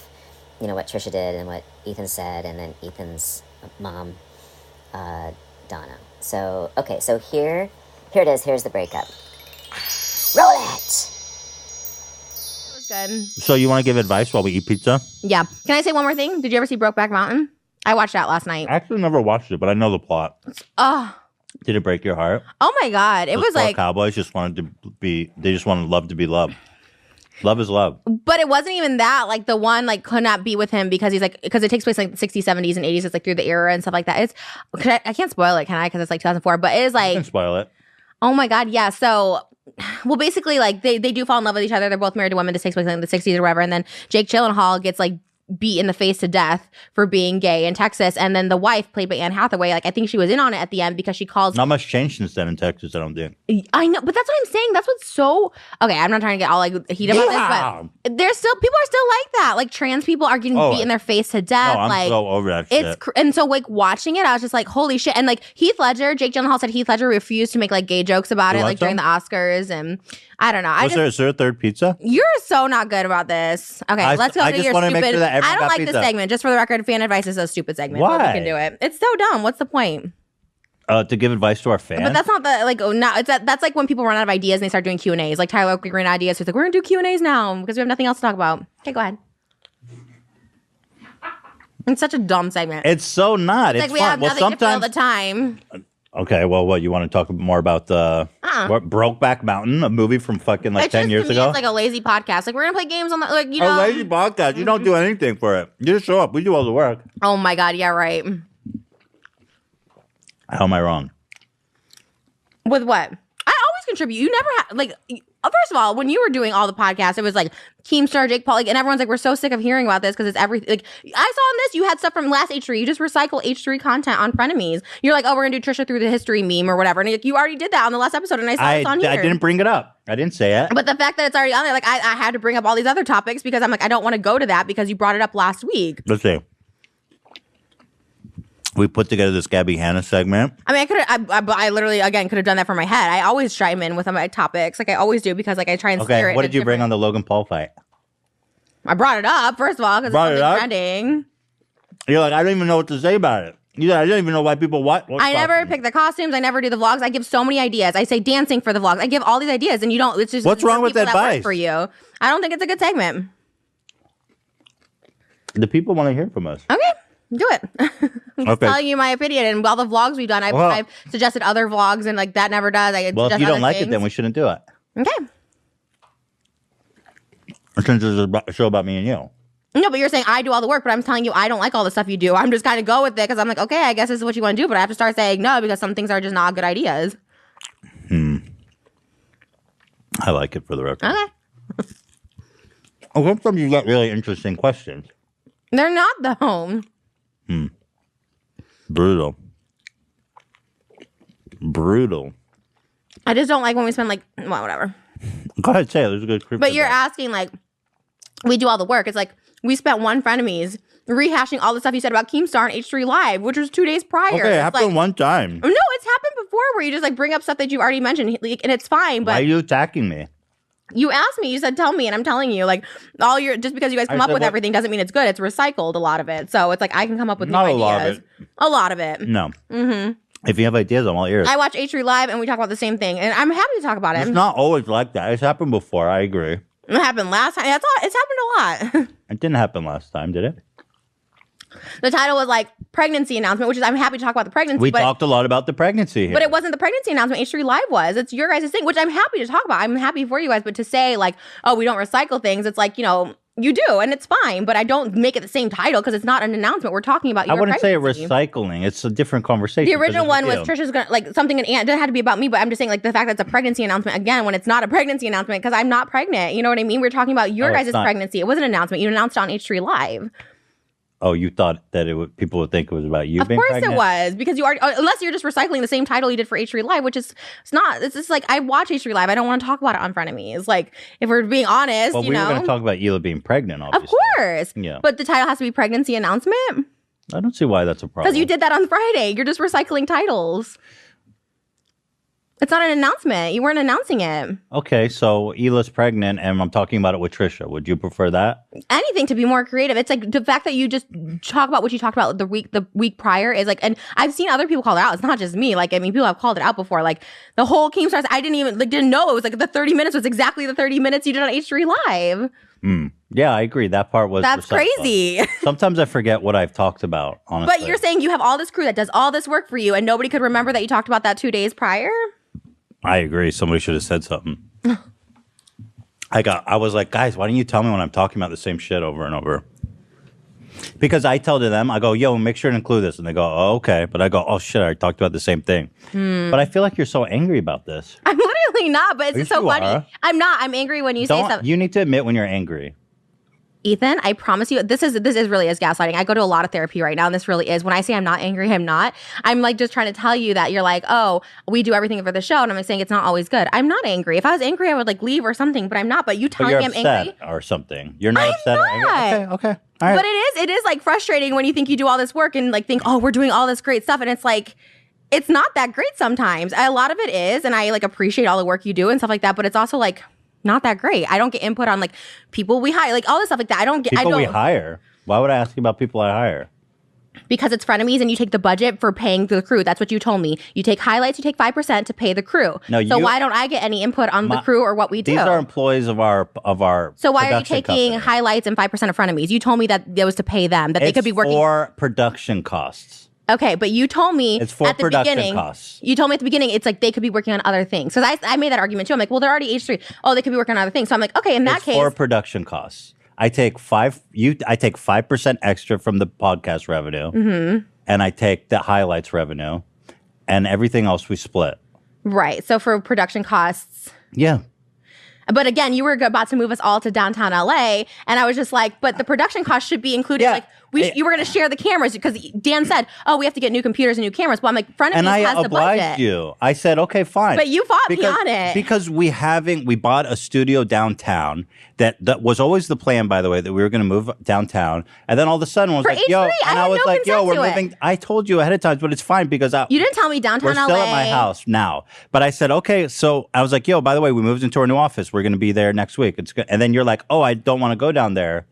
you know, what Trisha did and what Ethan said, and then Ethan's mom, uh, Donna. So okay, so here, here it is. Here's the breakup. Roll it. It was good. So you want to give advice while we eat pizza? Yeah. Can I say one more thing? Did you ever see Brokeback Mountain? I watched that last night. I actually never watched it, but I know the plot. Oh, Did it break your heart? oh my God. It Those was poor like, cowboys just wanted to be. They just wanted love to be loved. Love is love. but it wasn't even that. Like the one like could not be with him because he's like because it takes place like the 60s, 70s, and 80s. It's like through the era and stuff like that. It's could I, I can't spoil it, can I? Because it's like 2004. But it is like can spoil it. Oh my god, yeah. So well basically like they, they do fall in love with each other. They're both married to women. This takes place in the 60s or whatever. And then Jake Gyllenhaal gets like beat in the face to death for being gay in Texas. And then the wife, played by Anne Hathaway, like I think she was in on it at the end because she calls Not much changed since then in Texas. That I don't think. I know, but that's what I'm saying. That's what's so okay. I'm not trying to get all like heated about Yeah. this, but there's still people are still like that. Like trans people are getting Oh, beat in their face to death. No, I'm like so over that it's shit. cr- and so like watching it, I was just like, holy shit! And like Heath Ledger, Jake Gyllenhaal said Heath Ledger refused to make like gay jokes about You it, like during the Oscars, and I don't know. I Was just there, is there a third pizza? you're so not good about this. Okay, I- let's go I to your stupid. Everyone I don't like pizza. this segment. Just for the record, fan advice is a stupid segment. but Why? We can do it. It's so dumb. What's the point? Uh, to give advice to our fans. But that's not the like. Oh, not it's that, that's like when people run out of ideas and they start doing Q and A's. Like Tyler Oakley ran ideas. So it's like we're gonna do Q and A's now because we have nothing else to talk about. Okay, go ahead. It's such a dumb segment. It's so not. It's It's, like we fun. have well, nothing to fill the time. Okay. Well, what you want to talk more about the Uh-uh. what Brokeback Mountain, a movie from fucking like It's ten just, years ago. It's like a lazy podcast. Like we're gonna play games on the like you know. a lazy podcast. You don't do mm-hmm. anything for it. You just show up. We do all the work. oh my god, yeah, right. How am I wrong? With what? I always contribute. You never had like. Y- First of all, when you were doing all the podcasts, it was like Keemstar, Jake Paul, like, and everyone's like, "We're so sick of hearing about this because it's everything." Like, I saw in this, you had stuff from last H3. You just recycle H3 content on Frenemies. You're like, "Oh, we're gonna do Trisha through the history meme or whatever," and like, you already did that on the last episode, and I saw I, this on here. I didn't bring it up. I didn't say it. But the fact that it's already on there, like, I, I had to bring up all these other topics because I'm like, I don't want to go to that because you brought it up last week. Let's see. We put together this Gabbie Hanna segment. I mean, I could I, I, I literally, again, could have done that for my head. I always chime in with my topics, like I always do, because like I try and Okay, it. what did you bring on the Logan Paul fight? I brought it up first of all because it's it up? trending. You're like, I don't even know what to say about it. You I don't even know why people watch. watch I never boxing. pick the costumes. I never do the vlogs. I give so many ideas. I say dancing for the vlogs. I give all these ideas, and you don't. It's just What's wrong with that advice? for you? I don't think it's a good segment. The people want to hear from us. Okay, do it. I'm Okay. telling you my opinion. And all the vlogs we've done, I've, Well- I've suggested other vlogs, and like that never does. I Well, if you don't like it, then we shouldn't do it. okay. Since it's a show about me and you. No, but you're saying I do all the work, but I'm telling you I don't like all the stuff you do. I'm just kind of go with it because I'm like, okay, I guess this is what you want to do, but I have to start saying no because some things are just not good ideas. Hmm. I like it for the record. Okay, Oh, sometimes you got really interesting questions. they're not though. Hmm. Brutal. Brutal. I just don't like when we spend like well, whatever. Go ahead, say it. There's a good creep. But you're asking like we do all the work. It's like we spent one frenemies rehashing all the stuff you said about Keemstar and H3 Live, which was two days prior. Okay, it It's happened like, one time. No, it's happened before where you just like bring up stuff that you've already mentioned, like, and it's fine. Why But are you attacking me? You asked me, you said tell me, and I'm telling you, like all your just because you guys I come up said with what- everything doesn't mean it's good. It's recycled a lot of it, so it's like I can come up with Not new a lot of ideas. it. A lot of it. No. mm-hmm If you have ideas, I'm all ears. I watch H3 Live and we talk about the same thing, and I'm happy to talk about it. It's not always like that. It's happened before. I agree. It happened last time. That's all, it's happened a lot. It didn't happen last time, did it? the title was like pregnancy announcement, which is I'm happy to talk about the pregnancy. We but talked a lot about the pregnancy here. But it wasn't the pregnancy announcement H3 Live was. It's your guys' thing, which I'm happy to talk about. I'm happy for you guys. But to say, like, oh, we don't recycle things, it's like, you know, you do, and it's fine. But I don't make it the same title because it's not an announcement. We're talking about I wouldn't say pregnancy. recycling. It's a different conversation. The original one was. Trisha's gonna like something an aunt. It doesn't have to be about me, but I'm just saying like the fact that it's a pregnancy announcement again when it's not a pregnancy announcement because I'm not pregnant. You know what I mean? We're talking about your Oh, guys' pregnancy. It wasn't an announcement. You announced it on H3 Live. Oh, you thought that it would, people would think it was about you being? Of course pregnant? it was because you are uh, unless you're just recycling the same title you did for H3 Live, which is it's not. It's just like I watch H3 Live. I don't want to talk about it on front of me. It's like if we're being honest, Well, you we know. were going to talk about Hila being pregnant, Obviously. of course. Yeah. But the title has to be pregnancy announcement I don't see why that's a problem. because you did that on Friday. You're just recycling titles. It's not an announcement. You weren't announcing it. Okay, so Hila's pregnant, and I'm talking about it with Trisha. Would you prefer that? anything to be more creative. It's like the fact that you just talk about what you talked about the week the week prior is like, and I've seen other people call it out. It's not just me. Like I mean, people have called it out before. Like the whole Keemstars, I didn't even like didn't know it was like the thirty minutes was exactly the thirty minutes you did on H three live. Hmm. Yeah, I agree. That part was That's crazy. Sometimes I forget what I've talked about. Honestly, but you're saying you have all this crew that does all this work for you, and nobody could remember that you talked about that two days prior. I agree. Somebody should have said something. I got. I was like, guys, why don't you tell me when I'm talking about the same shit over and over? Because I tell to them, I go, yo, make sure to include this, and they go, oh, okay. But I go, oh shit, I talked about the same thing. Hmm. But I feel like you're so angry about this. I'm literally not, but it's Yes, so you funny. are. I'm not. I'm angry when you say Don't something. you need to admit when you're angry? Ethan, I promise you, this is this is really is gaslighting. I go to a lot of therapy right now, and this really is. When I say I'm not angry, I'm not. I'm like just trying to tell you that you're like, oh, we do everything for the show, and I'm like saying it's not always good. I'm not angry. If I was angry, I would like leave or something, but I'm not. But you But telling you're me I'm upset angry. or something. You're not I'm upset or angry. not. Okay, okay. All right. But it is it is like frustrating when you think you do all this work and like think, oh, we're doing all this great stuff, and it's like it's not that great sometimes. A lot of it is, and I like appreciate all the work you do and stuff like that. But it's also like not that great. I don't get input on like people we hire, like all this stuff like that. I don't get. I people don't we hire. Why would I ask you about people I hire? because it's frenemies and you take the budget for paying the crew. That's what you told me. You take highlights, you take 5% to pay the crew. No, so you- why don't I get any input on the crew or what we do? These are employees of our of our. so why are you taking company. highlights and 5% of frenemies? You told me that it was to pay them, that they could be working. for production costs. Okay, but you told me It's for at the production beginning. costs. You told me at the beginning it's like they could be working on other things. Because I, I made that argument too. I'm like, well, they're already H3. Oh, they could be working on other things. So I'm like, okay, in that it's case, for production costs. I take five. You, I take five percent extra from the podcast revenue, Mm-hmm. and I take the highlights revenue, and everything else we split. right. So for production costs, Yeah, But again, you were about to move us all to downtown LA, and I was just like, but the production cost should be included. Yeah. Like we, Eh. you were going to share the cameras because Dan said, "Oh, we have to get new computers and new cameras." Well, I'm like, front of and I has the obliged budget. you. I said, okay, fine. But you fought me because, on it. because we having we bought a studio downtown that that was always the plan, by the way, that we were going to move downtown, and then all of a sudden, I was For like, yo, H3, I and I, was no like, yo, consent we're to it. moving. I told you ahead of time, but it's fine because I, You didn't tell me downtown we're LA. still at my house now. But I said, okay. So I was like, yo, by the way, we moved into our new office. We're going to be there next week. It's good. And then you're like, oh, I don't want to go down there.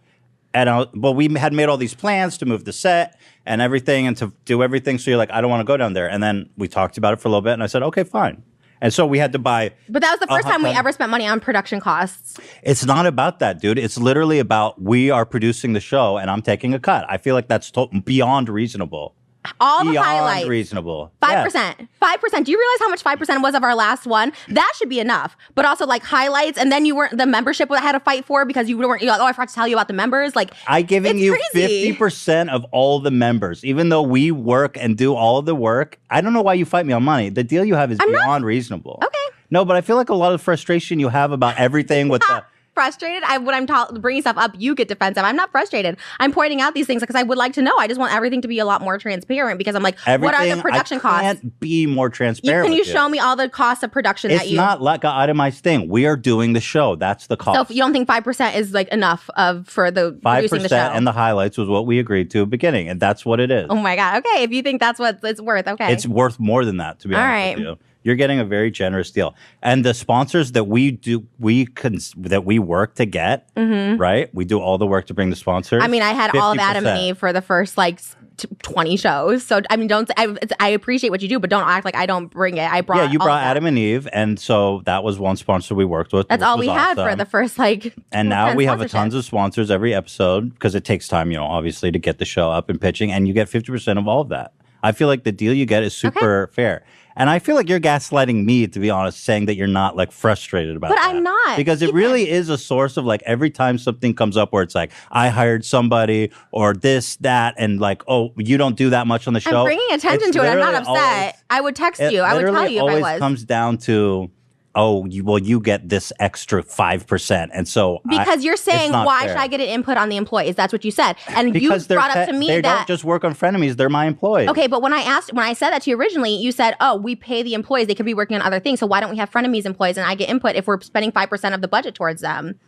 And I, well, we had made all these plans to move the set and everything and to do everything. So you're like, I don't want to go down there. And then we talked about it for a little bit. And I said, okay, fine. And so we had to buy. But that was the first time we ever spent money on production costs. It's not about that, dude. It's literally about we are producing the show and I'm taking a cut. I feel like that's to- beyond reasonable. All the beyond highlights. reasonable. Five percent. Five percent. Do you realize how much five percent was of our last one? That should be enough. But also like highlights, and then you weren't the membership I had to fight for because you weren't. You know, oh, I forgot to tell you about the members. Like I giving you fifty percent of all the members, even though we work and do all the work. I don't know why you fight me on money. The deal you have is I'm not- beyond reasonable. Okay. No, but I feel like a lot of frustration you have about everything with the frustrated. I when I'm ta- bringing stuff up, you get defensive. I'm not frustrated. I'm pointing out these things because I would like to know. I just want everything to be a lot more transparent because I'm like, what are the production I costs? can't be more You, transparent. can you show me all the costs of production It's that you? It's not like an itemized thing. We are doing the show. That's the so cost. if you don't think five percent is like enough of for the Five producing the show? percent and the highlights was what we agreed to at the beginning, and that's what it is. oh my god. Okay, if you think that's what it's worth, okay. It's worth more than that, to be All honest right. with you. You're getting a very generous deal, and the sponsors that we do, we cons- that we work to get, right? We do all the work to bring the sponsors. Mm-hmm. I mean, I had all of Adam and Eve for the first like t- twenty shows. So I mean, don't I, it's- I appreciate what you do, but don't act like I don't bring it. I brought. Yeah, you brought. Adam and Eve, and so that was one sponsor we worked with. That's all we had for the first like. And now we have a tons of sponsors every episode because it takes time, you know, obviously to get the show up and pitching, and you get 50% of all of that. I feel like the deal you get is super fair. And I feel like you're gaslighting me, to be honest, saying that you're not like frustrated about it. But that. I'm not. Because it really is a source of like every time something comes up where it's like, I hired somebody or this, that, and like, oh, you don't do that much on the show. I'm bringing attention It's to it. I'm not upset. always- I would text you. I would tell you if I always was. comes down to, oh, you, well, you get this extra 5%. And so I- because you're saying why fair. should I get an input on the employees? That's what you said, and you brought up to me they that They don't just work on frenemies; they're my employees. Okay, but when I asked, when I said that to you originally, you said, "Oh, we pay the employees; they could be working on other things. So why don't we have frenemies employees and I get input if we're spending five percent of the budget towards them?"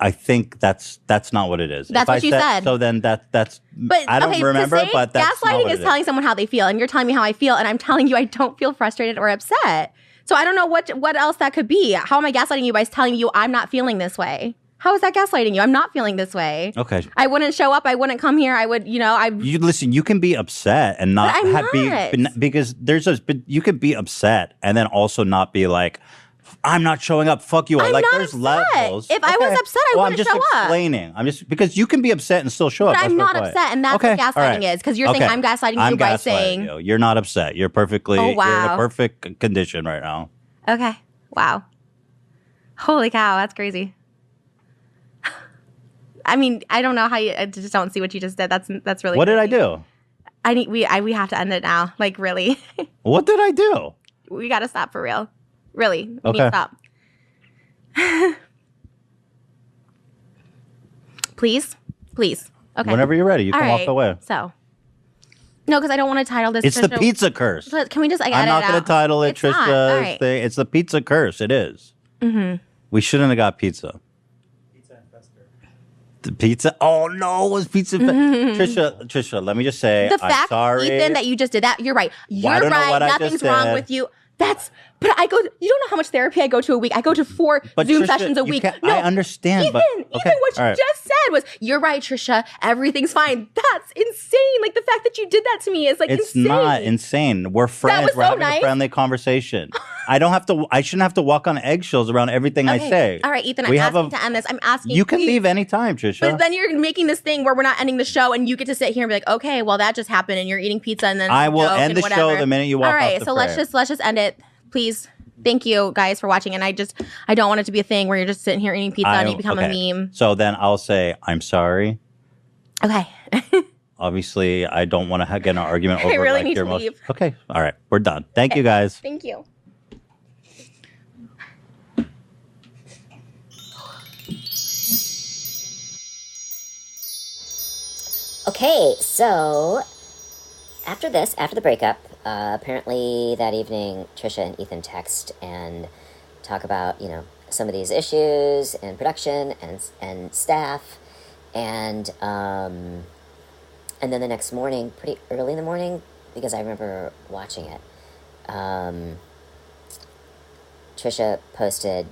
I think that's that's not what it is. That's If I what you said. So then that that's But I don't okay, remember, but gaslighting is telling someone how they feel, and you're telling me how I feel, and I'm telling you I don't feel frustrated or upset. So I don't know what what else that could be. How am I gaslighting you by telling you I'm not feeling this way? How is that gaslighting you? I'm not feeling this way. Okay. I wouldn't show up. I wouldn't come here. I would, you know, I. You listen. You can be upset and not But I'm not. be- because there's a but you could be upset and then also not be like. I'm not showing up. Fuck you. I'm like not there's upset. levels. If I was upset, I well, wouldn't I'm just show up. explaining. I'm just because you can be upset and still show up. But That's I'm not upset, and that's okay. what gaslighting right. is. Because you're saying I'm gaslighting I'm you by gaslighting saying, you. you're not upset. You're perfectly. Oh, You're in wow. a perfect condition right now. Okay. Wow. Holy cow, that's crazy. I mean, I don't know how you. I just don't see what you just did. That's that's really. What did I crazy. do? I need we I we have to end it now. Like really, What did I do? we got to stop for real. Really, we need Okay. stop. please, please. Okay. Whenever you're ready, you All can right. walk away. So. No, because I don't want to title this. It's the Trisha- pizza curse. But Can we just like I'm edit not going to title it It's not. All Trisha's right. thing. It's the pizza curse. It is. Mm-hmm. We shouldn't have got pizza. Pizza and The pizza. Oh no, it was pizza. fe- Trisha, Trisha, let me just say, the I'm fact, sorry. Ethan, that you just did that. You're right. You're I don't know right. what I Nothing's just wrong said. with you. That's. But I go. You don't know how much therapy I go to a week. I go to four But Zoom Trisha, sessions a week. No, I understand, Ethan, but- Ethan, okay, what you right. just said was, "You're right, Trisha. Everything's fine." That's insane. Like the fact that you did that to me is like it's insane. not insane. We're friends. was We're so having nice. a friendly conversation. I don't have to. I shouldn't have to walk on eggshells around everything I Okay. say. All right, Ethan. We I'm have asking a- to end this. I'm asking You can leave anytime, Trisha. But then you're making this thing where we're not ending the show, and you get to sit here and be like, "Okay, well that just happened," and you're eating pizza, and then I will end the show the minute you walk All right, so let's just let's just end it, please. Thank you guys for watching, and I just I don't want it to be a thing where you're just sitting here eating pizza and you become okay. a meme. So then I'll say I'm sorry. Okay, Obviously, I don't want to ha- get an argument I over really like need your to emotion- leave. Okay, all right, we're done. Thank you guys. thank you. Okay, so after this, after the breakup, uh, apparently that evening, Trisha and Ethan text and talk about you know some of these issues and production and and staff, and um, and then the next morning, pretty early in the morning, because I remember watching it. Um, Trisha posted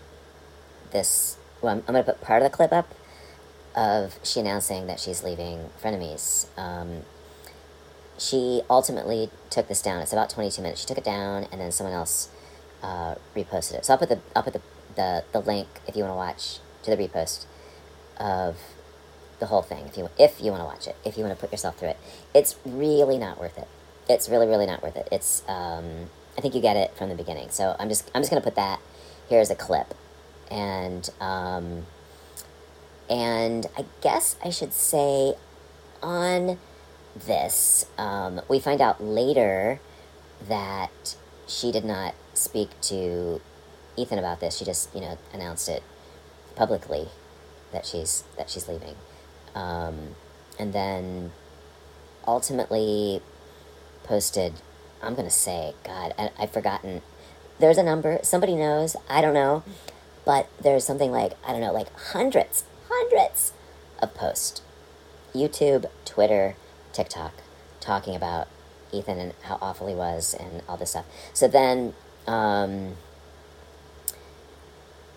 this. Well, I'm, I'm gonna put part of the clip up of she announcing that she's leaving Frenemies. Um, she ultimately took this down. It's about 22 minutes. She took it down, and then someone else uh, reposted it. So I'll put the I'll put the, the, the link if you want to watch to the repost of the whole thing. If you if you want to watch it, if you want to put yourself through it, it's really not worth it. It's really really not worth it. It's um, I think you get it from the beginning. So I'm just I'm just gonna put that here as a clip, and um, and I guess I should say on this, um, we find out later that she did not speak to Ethan about this. She just, you know, announced it publicly that she's that she's leaving, um, and then ultimately posted. I'm gonna say, God, I, I've forgotten. There's a number. Somebody knows. I don't know, but there's something like I don't know, like hundreds, hundreds of posts, YouTube, Twitter, TikTok, talking about Ethan and how awful he was and all this stuff. So then, um,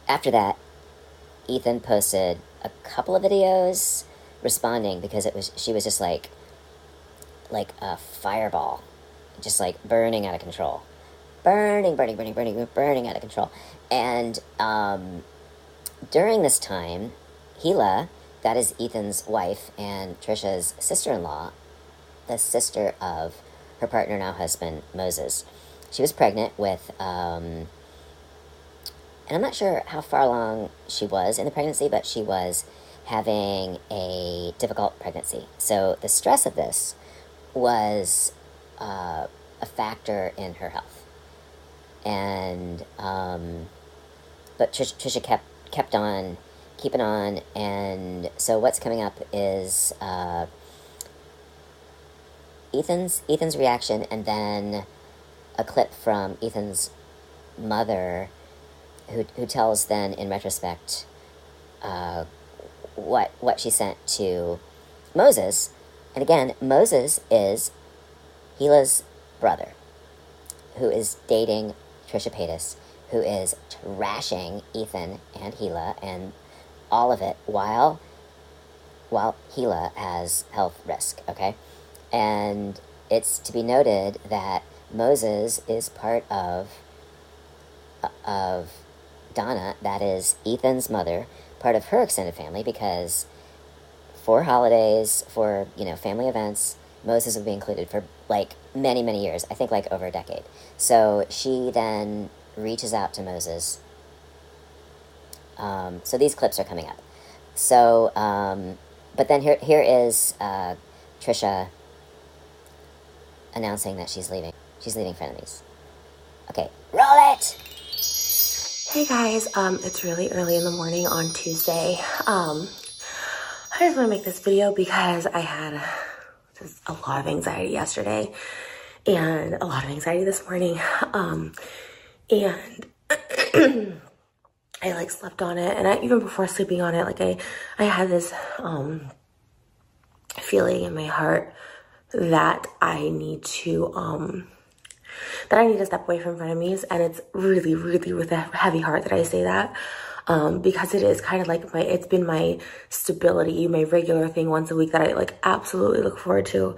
after that, Ethan posted a couple of videos responding because it was she was just like like a fireball, just like burning out of control, burning, burning, burning, burning, burning out of control. And um, during this time, Hila, that is Ethan's wife and Trisha's sister-in-law, the sister of her partner now husband Moses. She was pregnant with, um, and I'm not sure how far along she was in the pregnancy, but she was having a difficult pregnancy. So the stress of this was uh, a factor in her health, and um, but Trish, Trisha kept kept on keeping on, and so what's coming up is. Uh, Ethan's Ethan's reaction, and then a clip from Ethan's mother, who who tells then in retrospect, uh, what what she sent to Moses, and again Moses is Hila's brother, who is dating Trisha Paytas, who is trashing Ethan and Hila and all of it while while Hila has health risk. Okay. And it's to be noted that Moses is part of of Donna, that is Ethan's mother, part of her extended family because for holidays, for you know family events, Moses would be included for like many many years. I think like over a decade. So she then reaches out to Moses. Um, so these clips are coming up. So, um, but then here here is uh, Trisha announcing that she's leaving. She's leaving Frenemies. Okay, roll it! Hey guys, um, it's really early in the morning on Tuesday. Um, I just want to make this video because I had just a lot of anxiety yesterday and a lot of anxiety this morning. Um, and I like slept on it, and I, even before sleeping on it, like I, I had this um feeling in my heart that I need to um that I need to step away from frenemies. And it's really really with a heavy heart that I say that um because it is kind of like my it's been my stability my regular thing once a week that I like absolutely look forward to.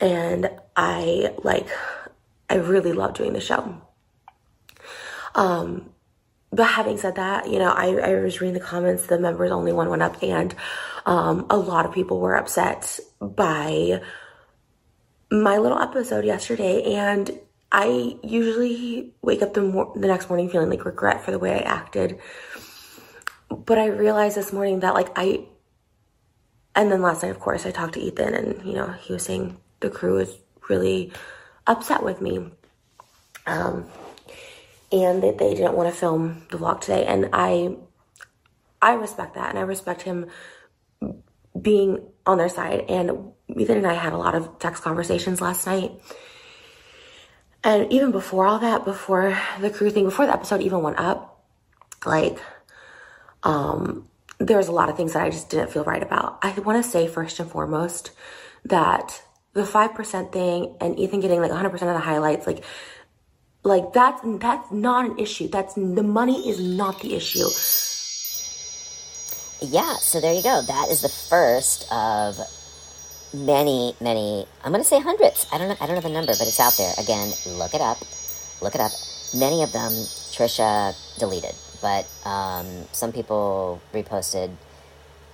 And I like I really love doing the show. Um but having said that, you know, I, I was reading the comments, the members only one went up, and um, a lot of people were upset by my little episode yesterday. And I usually wake up the, mor- the next morning feeling like regret for the way I acted. But I realized this morning that, like, I, and then last night, of course, I talked to Ethan, and, you know, he was saying the crew was really upset with me. Um, and that they didn't want to film the vlog today and i i respect that and i respect him being on their side and ethan and i had a lot of text conversations last night and even before all that before the crew thing before the episode even went up like um there was a lot of things that i just didn't feel right about i want to say first and foremost that the 5% thing and ethan getting like 100% of the highlights like like that's that's not an issue. That's the money is not the issue. Yeah, so there you go. That is the first of many, many. I'm going to say hundreds. I don't know. I don't know the number, but it's out there. Again, look it up. Look it up. Many of them Trisha deleted, but um, some people reposted,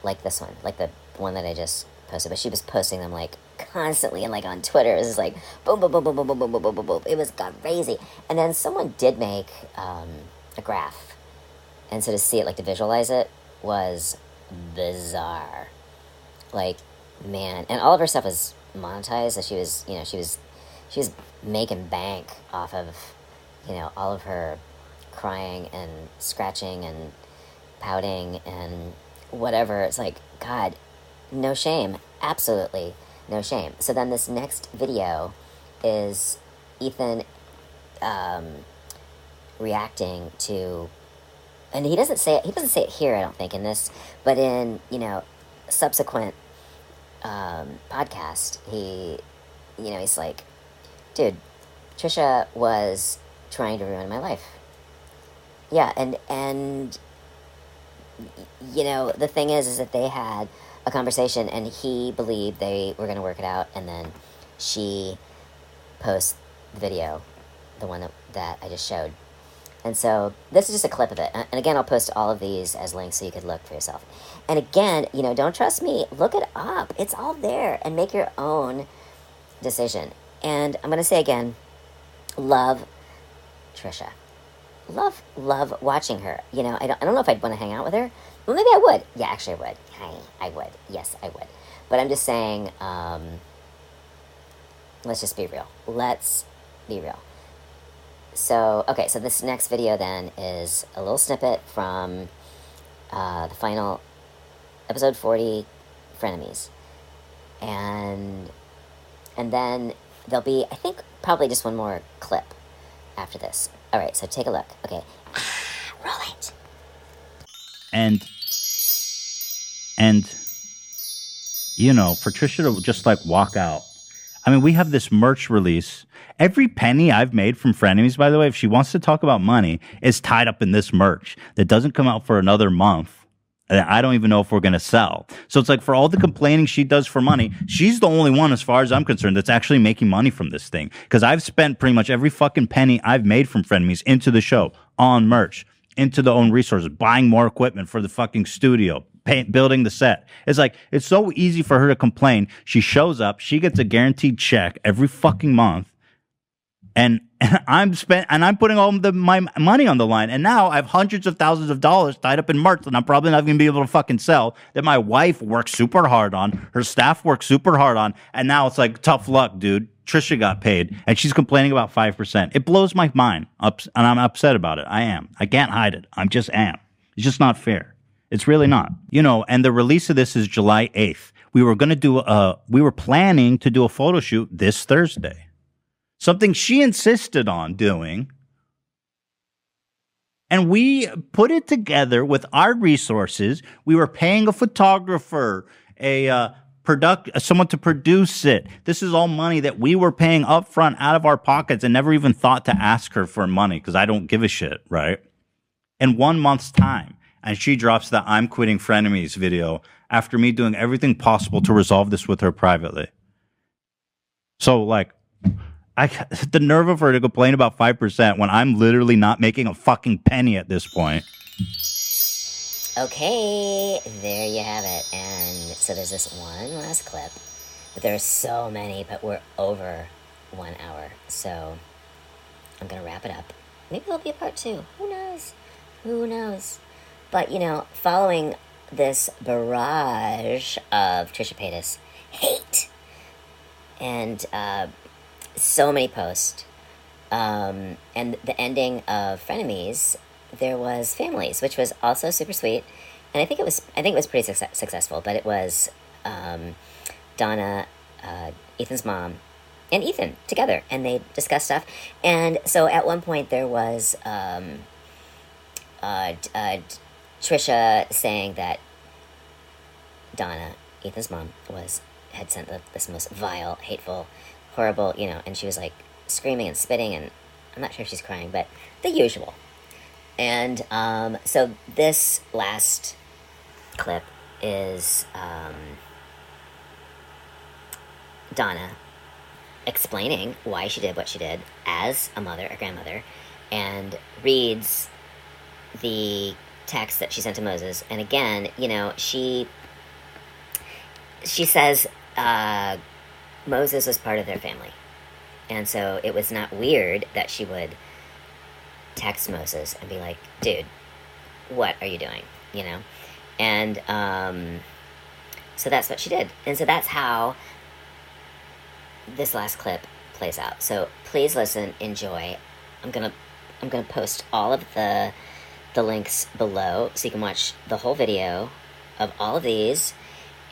like this one, like the one that I just posted. But she was posting them like constantly and like on Twitter. It was like boom, boom, boom, boom, boom, boom, boom, boom, boom, boom, boom. It was crazy. And then someone did make um, a graph, and so to see it, like to visualize it, was bizarre. Like, man, and all of her stuff was monetized. So she was, you know, she was, she was making bank off of, you know, all of her crying and scratching and pouting and whatever. It's like, God, no shame. Absolutely no shame. So then this next video is Ethan um, reacting to, and he doesn't say it. He doesn't say it here. I don't think in this, but in you know subsequent um, podcast, he, you know, he's like, dude, Trisha was trying to ruin my life. Yeah, and and you know the thing is, is that they had a conversation, and he believed they were going to work it out, and then she posts the video, the one that, that I just showed. And so this is just a clip of it. And again, I'll post all of these as links so you could look for yourself. And again, you know, don't trust me. Look it up. It's all there and make your own decision. And I'm going to say again, love Trisha. Love, love watching her. You know, I don't, I don't know if I'd want to hang out with her. Well, maybe I would. Yeah, actually, I would. I, I would. Yes, I would. But I'm just saying, um, let's just be real. Let's be real. So, okay, so this next video then is a little snippet from uh, the final episode 40 frenemies. And and then there'll be i think probably just one more clip after this. All right so take a look. Okay. Roll it. And and you know for trisha to just like walk out i mean we have this merch release every penny i've made from frenemies by the way if she wants to talk about money is tied up in this merch that doesn't come out for another month and I don't even know if we're going to sell. So it's like for all the complaining she does for money, she's the only one, as far as I'm concerned, that's actually making money from this thing. Because I've spent pretty much every fucking penny I've made from Frenemies into the show, on merch, into the own resources, buying more equipment for the fucking studio, paint, building the set. It's like, it's so easy for her to complain. She shows up, she gets a guaranteed check every fucking month. And, and I'm spent and I'm putting all the my money on the line. And now I have hundreds of thousands of dollars tied up in merch that I'm probably not gonna be able to fucking sell. That my wife works super hard on, her staff works super hard on, and now it's like tough luck, dude. Trisha got paid, and she's complaining about five percent. It blows my mind, and I'm upset about it. I am. I can't hide it. I'm just am. It's just not fair. It's really not. You know, and the release of this is July 8th. We were going to do a, we were planning to do a photo shoot this Thursday. Something she insisted on doing. And we put it together with our resources. We were paying a photographer, a, uh, product, someone to produce it. This is all money that we were paying upfront out of our pockets and never even thought to ask her for money because I don't give a shit, right? In one month's time. And she drops the I'm quitting frenemies video after me doing everything possible to resolve this with her privately. So like, I, the nerve of her to complain about 5% when I'm literally not making a fucking penny at this point. Okay, there you have it. And so there's this one last clip, but there are so many, but we're over one hour. So I'm going to wrap it up. Maybe there'll be a part two. Who knows? Who knows? But, you know, following this barrage of Trisha Paytas hate and uh, so many posts, um, and the ending of Frenemies, there was Families, which was also super sweet, and I think it was I think it was pretty success- successful. But it was um, Donna, uh, Ethan's mom, and Ethan together, and they discussed stuff. And so at one point there was um, uh, uh, Trisha saying that Donna, Ethan's mom, was had sent the, this most vile, hateful, horrible, you know, and she was like screaming and spitting, and I'm not sure if she's crying, but the usual. And um, so this last clip is um, Donna explaining why she did what she did as a mother, a grandmother, and reads the text that she sent to Moses. And again, you know, she she says uh, Moses was part of their family, and so it was not weird that she would text Moses and be like, "Dude, what are you doing?" You know, and um, so that's what she did, and so that's how this last clip plays out. So please listen, enjoy. I'm gonna I'm gonna post all of the the links below so you can watch the whole video of all of these.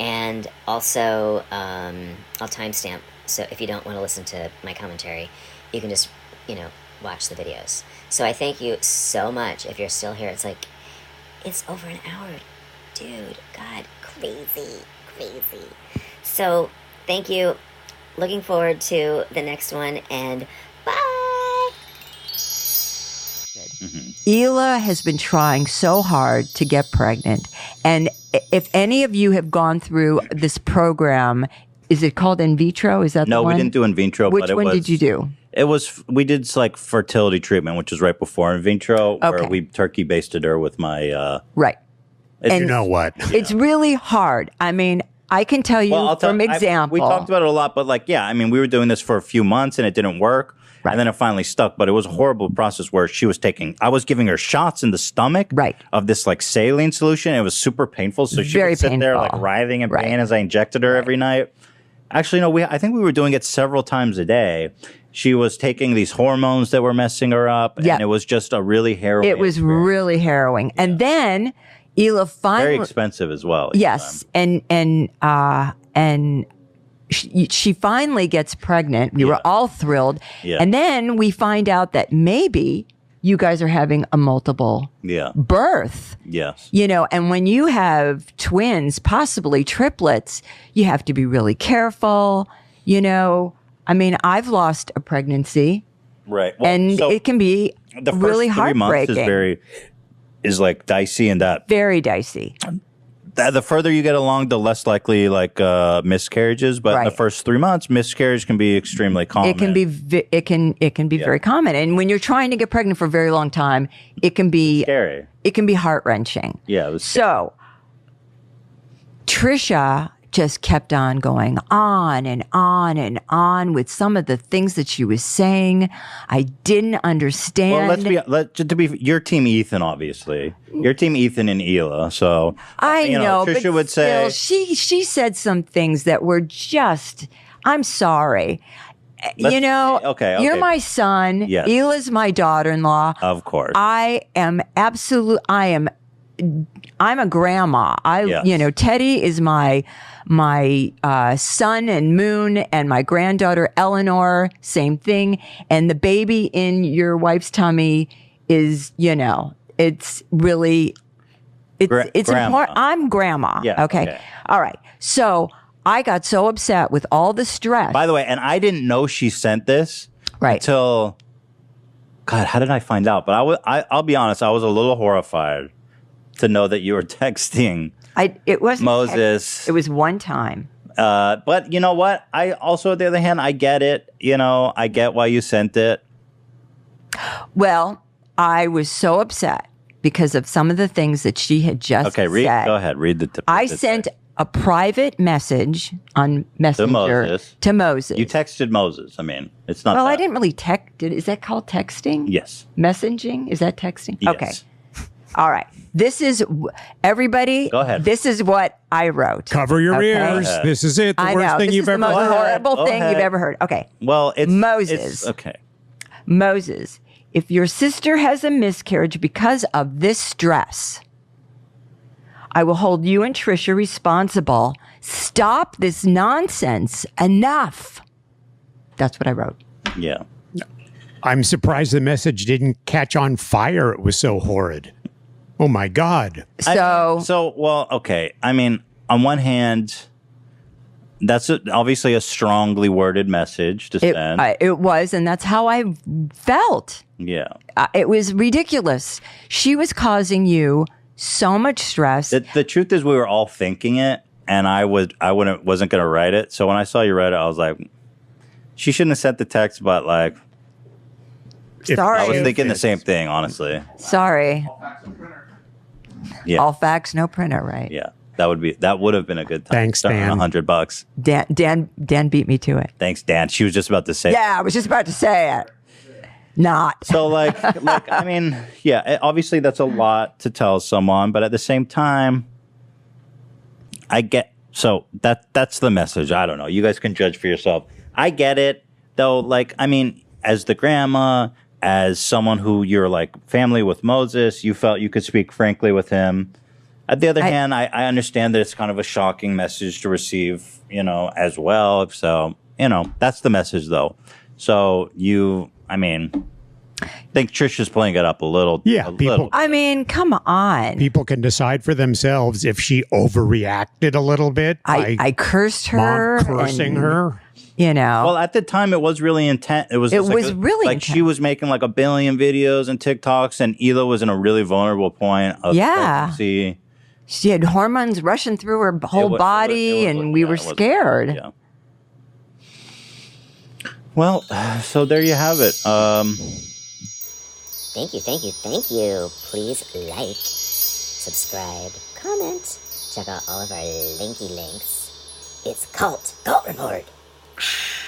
And also, um, I'll timestamp. So if you don't want to listen to my commentary, you can just, you know, watch the videos. So I thank you so much. If you're still here, it's like, it's over an hour. Dude, God, crazy, crazy. So thank you. Looking forward to the next one and bye. Hila has been trying so hard to get pregnant. And if any of you have gone through this program, is it called in vitro? Is that No, the we didn't do in vitro. Which but it one was, did you do? It was we did like fertility treatment, which was right before in vitro, where we turkey basted her with my. uh Right. it's- And- You know what? It's really hard. I mean, I can tell you Well, I'll tell- from I- example. we talked about it a lot, but like, yeah, I mean, we were doing this for a few months and it didn't work. And then it finally stuck, but it was a horrible process where she was taking, I was giving her shots in the stomach right. of this like saline solution. It was super painful. So she Very would sit there like writhing in pain as I injected her every night. Actually, no, we, I think we were doing it several times a day. She was taking these hormones that were messing her up. Yeah. And it was just a really harrowing. it was really harrowing. And then Hila finally very expensive as well. Yes, and and uh and she, she finally gets pregnant. We were all thrilled, Yeah. and then we find out that maybe you guys are having a multiple Yeah. birth. Yes. You know, and when you have twins, possibly triplets, you have to be really careful. You know, I mean, I've lost a pregnancy, Right. Well, and so it can be the first really three months heartbreaking. is very, is like dicey and that very dicey. The, the further you get along, the less likely like uh, miscarriages. But in the first three months, miscarriage can be extremely common. It can be vi- it can it can be very common, and when you're trying to get pregnant for a very long time, it can be scary. It can be heart wrenching. Yeah. So Trisha just kept on going on and on and on with some of the things that she was saying. I didn't understand. Well, let's be let to be your team, Ethan. Obviously, your team, Ethan and Hila. So I you know, Trisha but would say, she she said some things that were just. I'm sorry. Let's- you know, okay, you're my son. Yes. Hila's my daughter-in-law. of course. I am absolute. I am. I'm a grandma. I, Yes. you know, Teddy is my my uh, son and Moon, and my granddaughter Eleanor. Same thing. And the baby in your wife's tummy is, you know, it's really, it's Gra- it's grandma. important. I'm grandma. Yeah, Okay. okay. All right. So I got so upset with all the stress. By the way, and I didn't know she sent this right until God. How did I find out? But I was. I, I'll be honest. I was a little horrified to know that you were texting I it was Moses. It was one time. Uh, but you know what? I also, on the other hand, I get it. You know, I get why you sent it. Well, I was so upset because of some of the things that she had just Okay, read. said. Go ahead. Read the. T- I the- sent a private message on Messenger to Moses. to Moses. You texted Moses. I mean, it's not. well, I didn't really text. Is that called texting? Yes. Messaging? Is that texting? Yes. Okay. All right. This is everybody. Go ahead. This is what I wrote. Cover your Okay? ears. This is it. The I worst know. thing this you've is the ever most heard. horrible Go thing you've ever heard. Okay. Well, it's Moses. it's- okay. Moses, if your sister has a miscarriage because of this stress, I will hold you and Trisha responsible. Stop this nonsense. Enough. That's what I wrote. Yeah. I'm surprised the message didn't catch on fire. It was so horrid. Oh my God. So, so well, okay. I mean, on one hand, that's a, obviously a strongly worded message to It, send. I, it was, and that's how I felt. yeah. Uh, it was ridiculous. She was causing you so much stress. The, the truth is, we were all thinking it, and I would, I wouldn't, wasn't going to write it. So when I saw you write it, I was like, she shouldn't have sent the text, but like, Sorry. I was thinking the same thing, honestly. Sorry. Yeah. All facts, no printer, right? Yeah. That would be, that would have been a good time. Thanks, Dan. A hundred bucks. Dan, Dan, Dan beat me to it. Thanks, Dan. She was just about to say. Yeah, I was just about to say it. Not. So like, like I mean, yeah. Eh, obviously, that's a lot to tell someone, but at the same time, I get. So that that's the message. I don't know. You guys can judge for yourself. I get it though. Like, I mean, as the grandma, as someone who you're like family with Moses, you felt you could speak frankly with him. At the other I- hand, I, I understand that it's kind of a shocking message to receive, you know, as well. So, you know, that's the message though. So you, I mean, I think Trisha's playing it up a little. Yeah, a people- little. I mean, come on. People can decide for themselves if she overreacted a little bit. I, I cursed her. mom cursing and, her. You know. Well, at the time, it was really intense. It was. It just like was a- really like she was making like a billion videos and TikToks, and Hila was in a really vulnerable point of Yeah. pregnancy. she had hormones rushing through her whole wa- it wa- body, it was- and we were scared. Yeah. Well, so there you have it. Um, Thank you, thank you, thank you. Please like, subscribe, comment, check out all of our linky links. It's Cult, Cult Report works.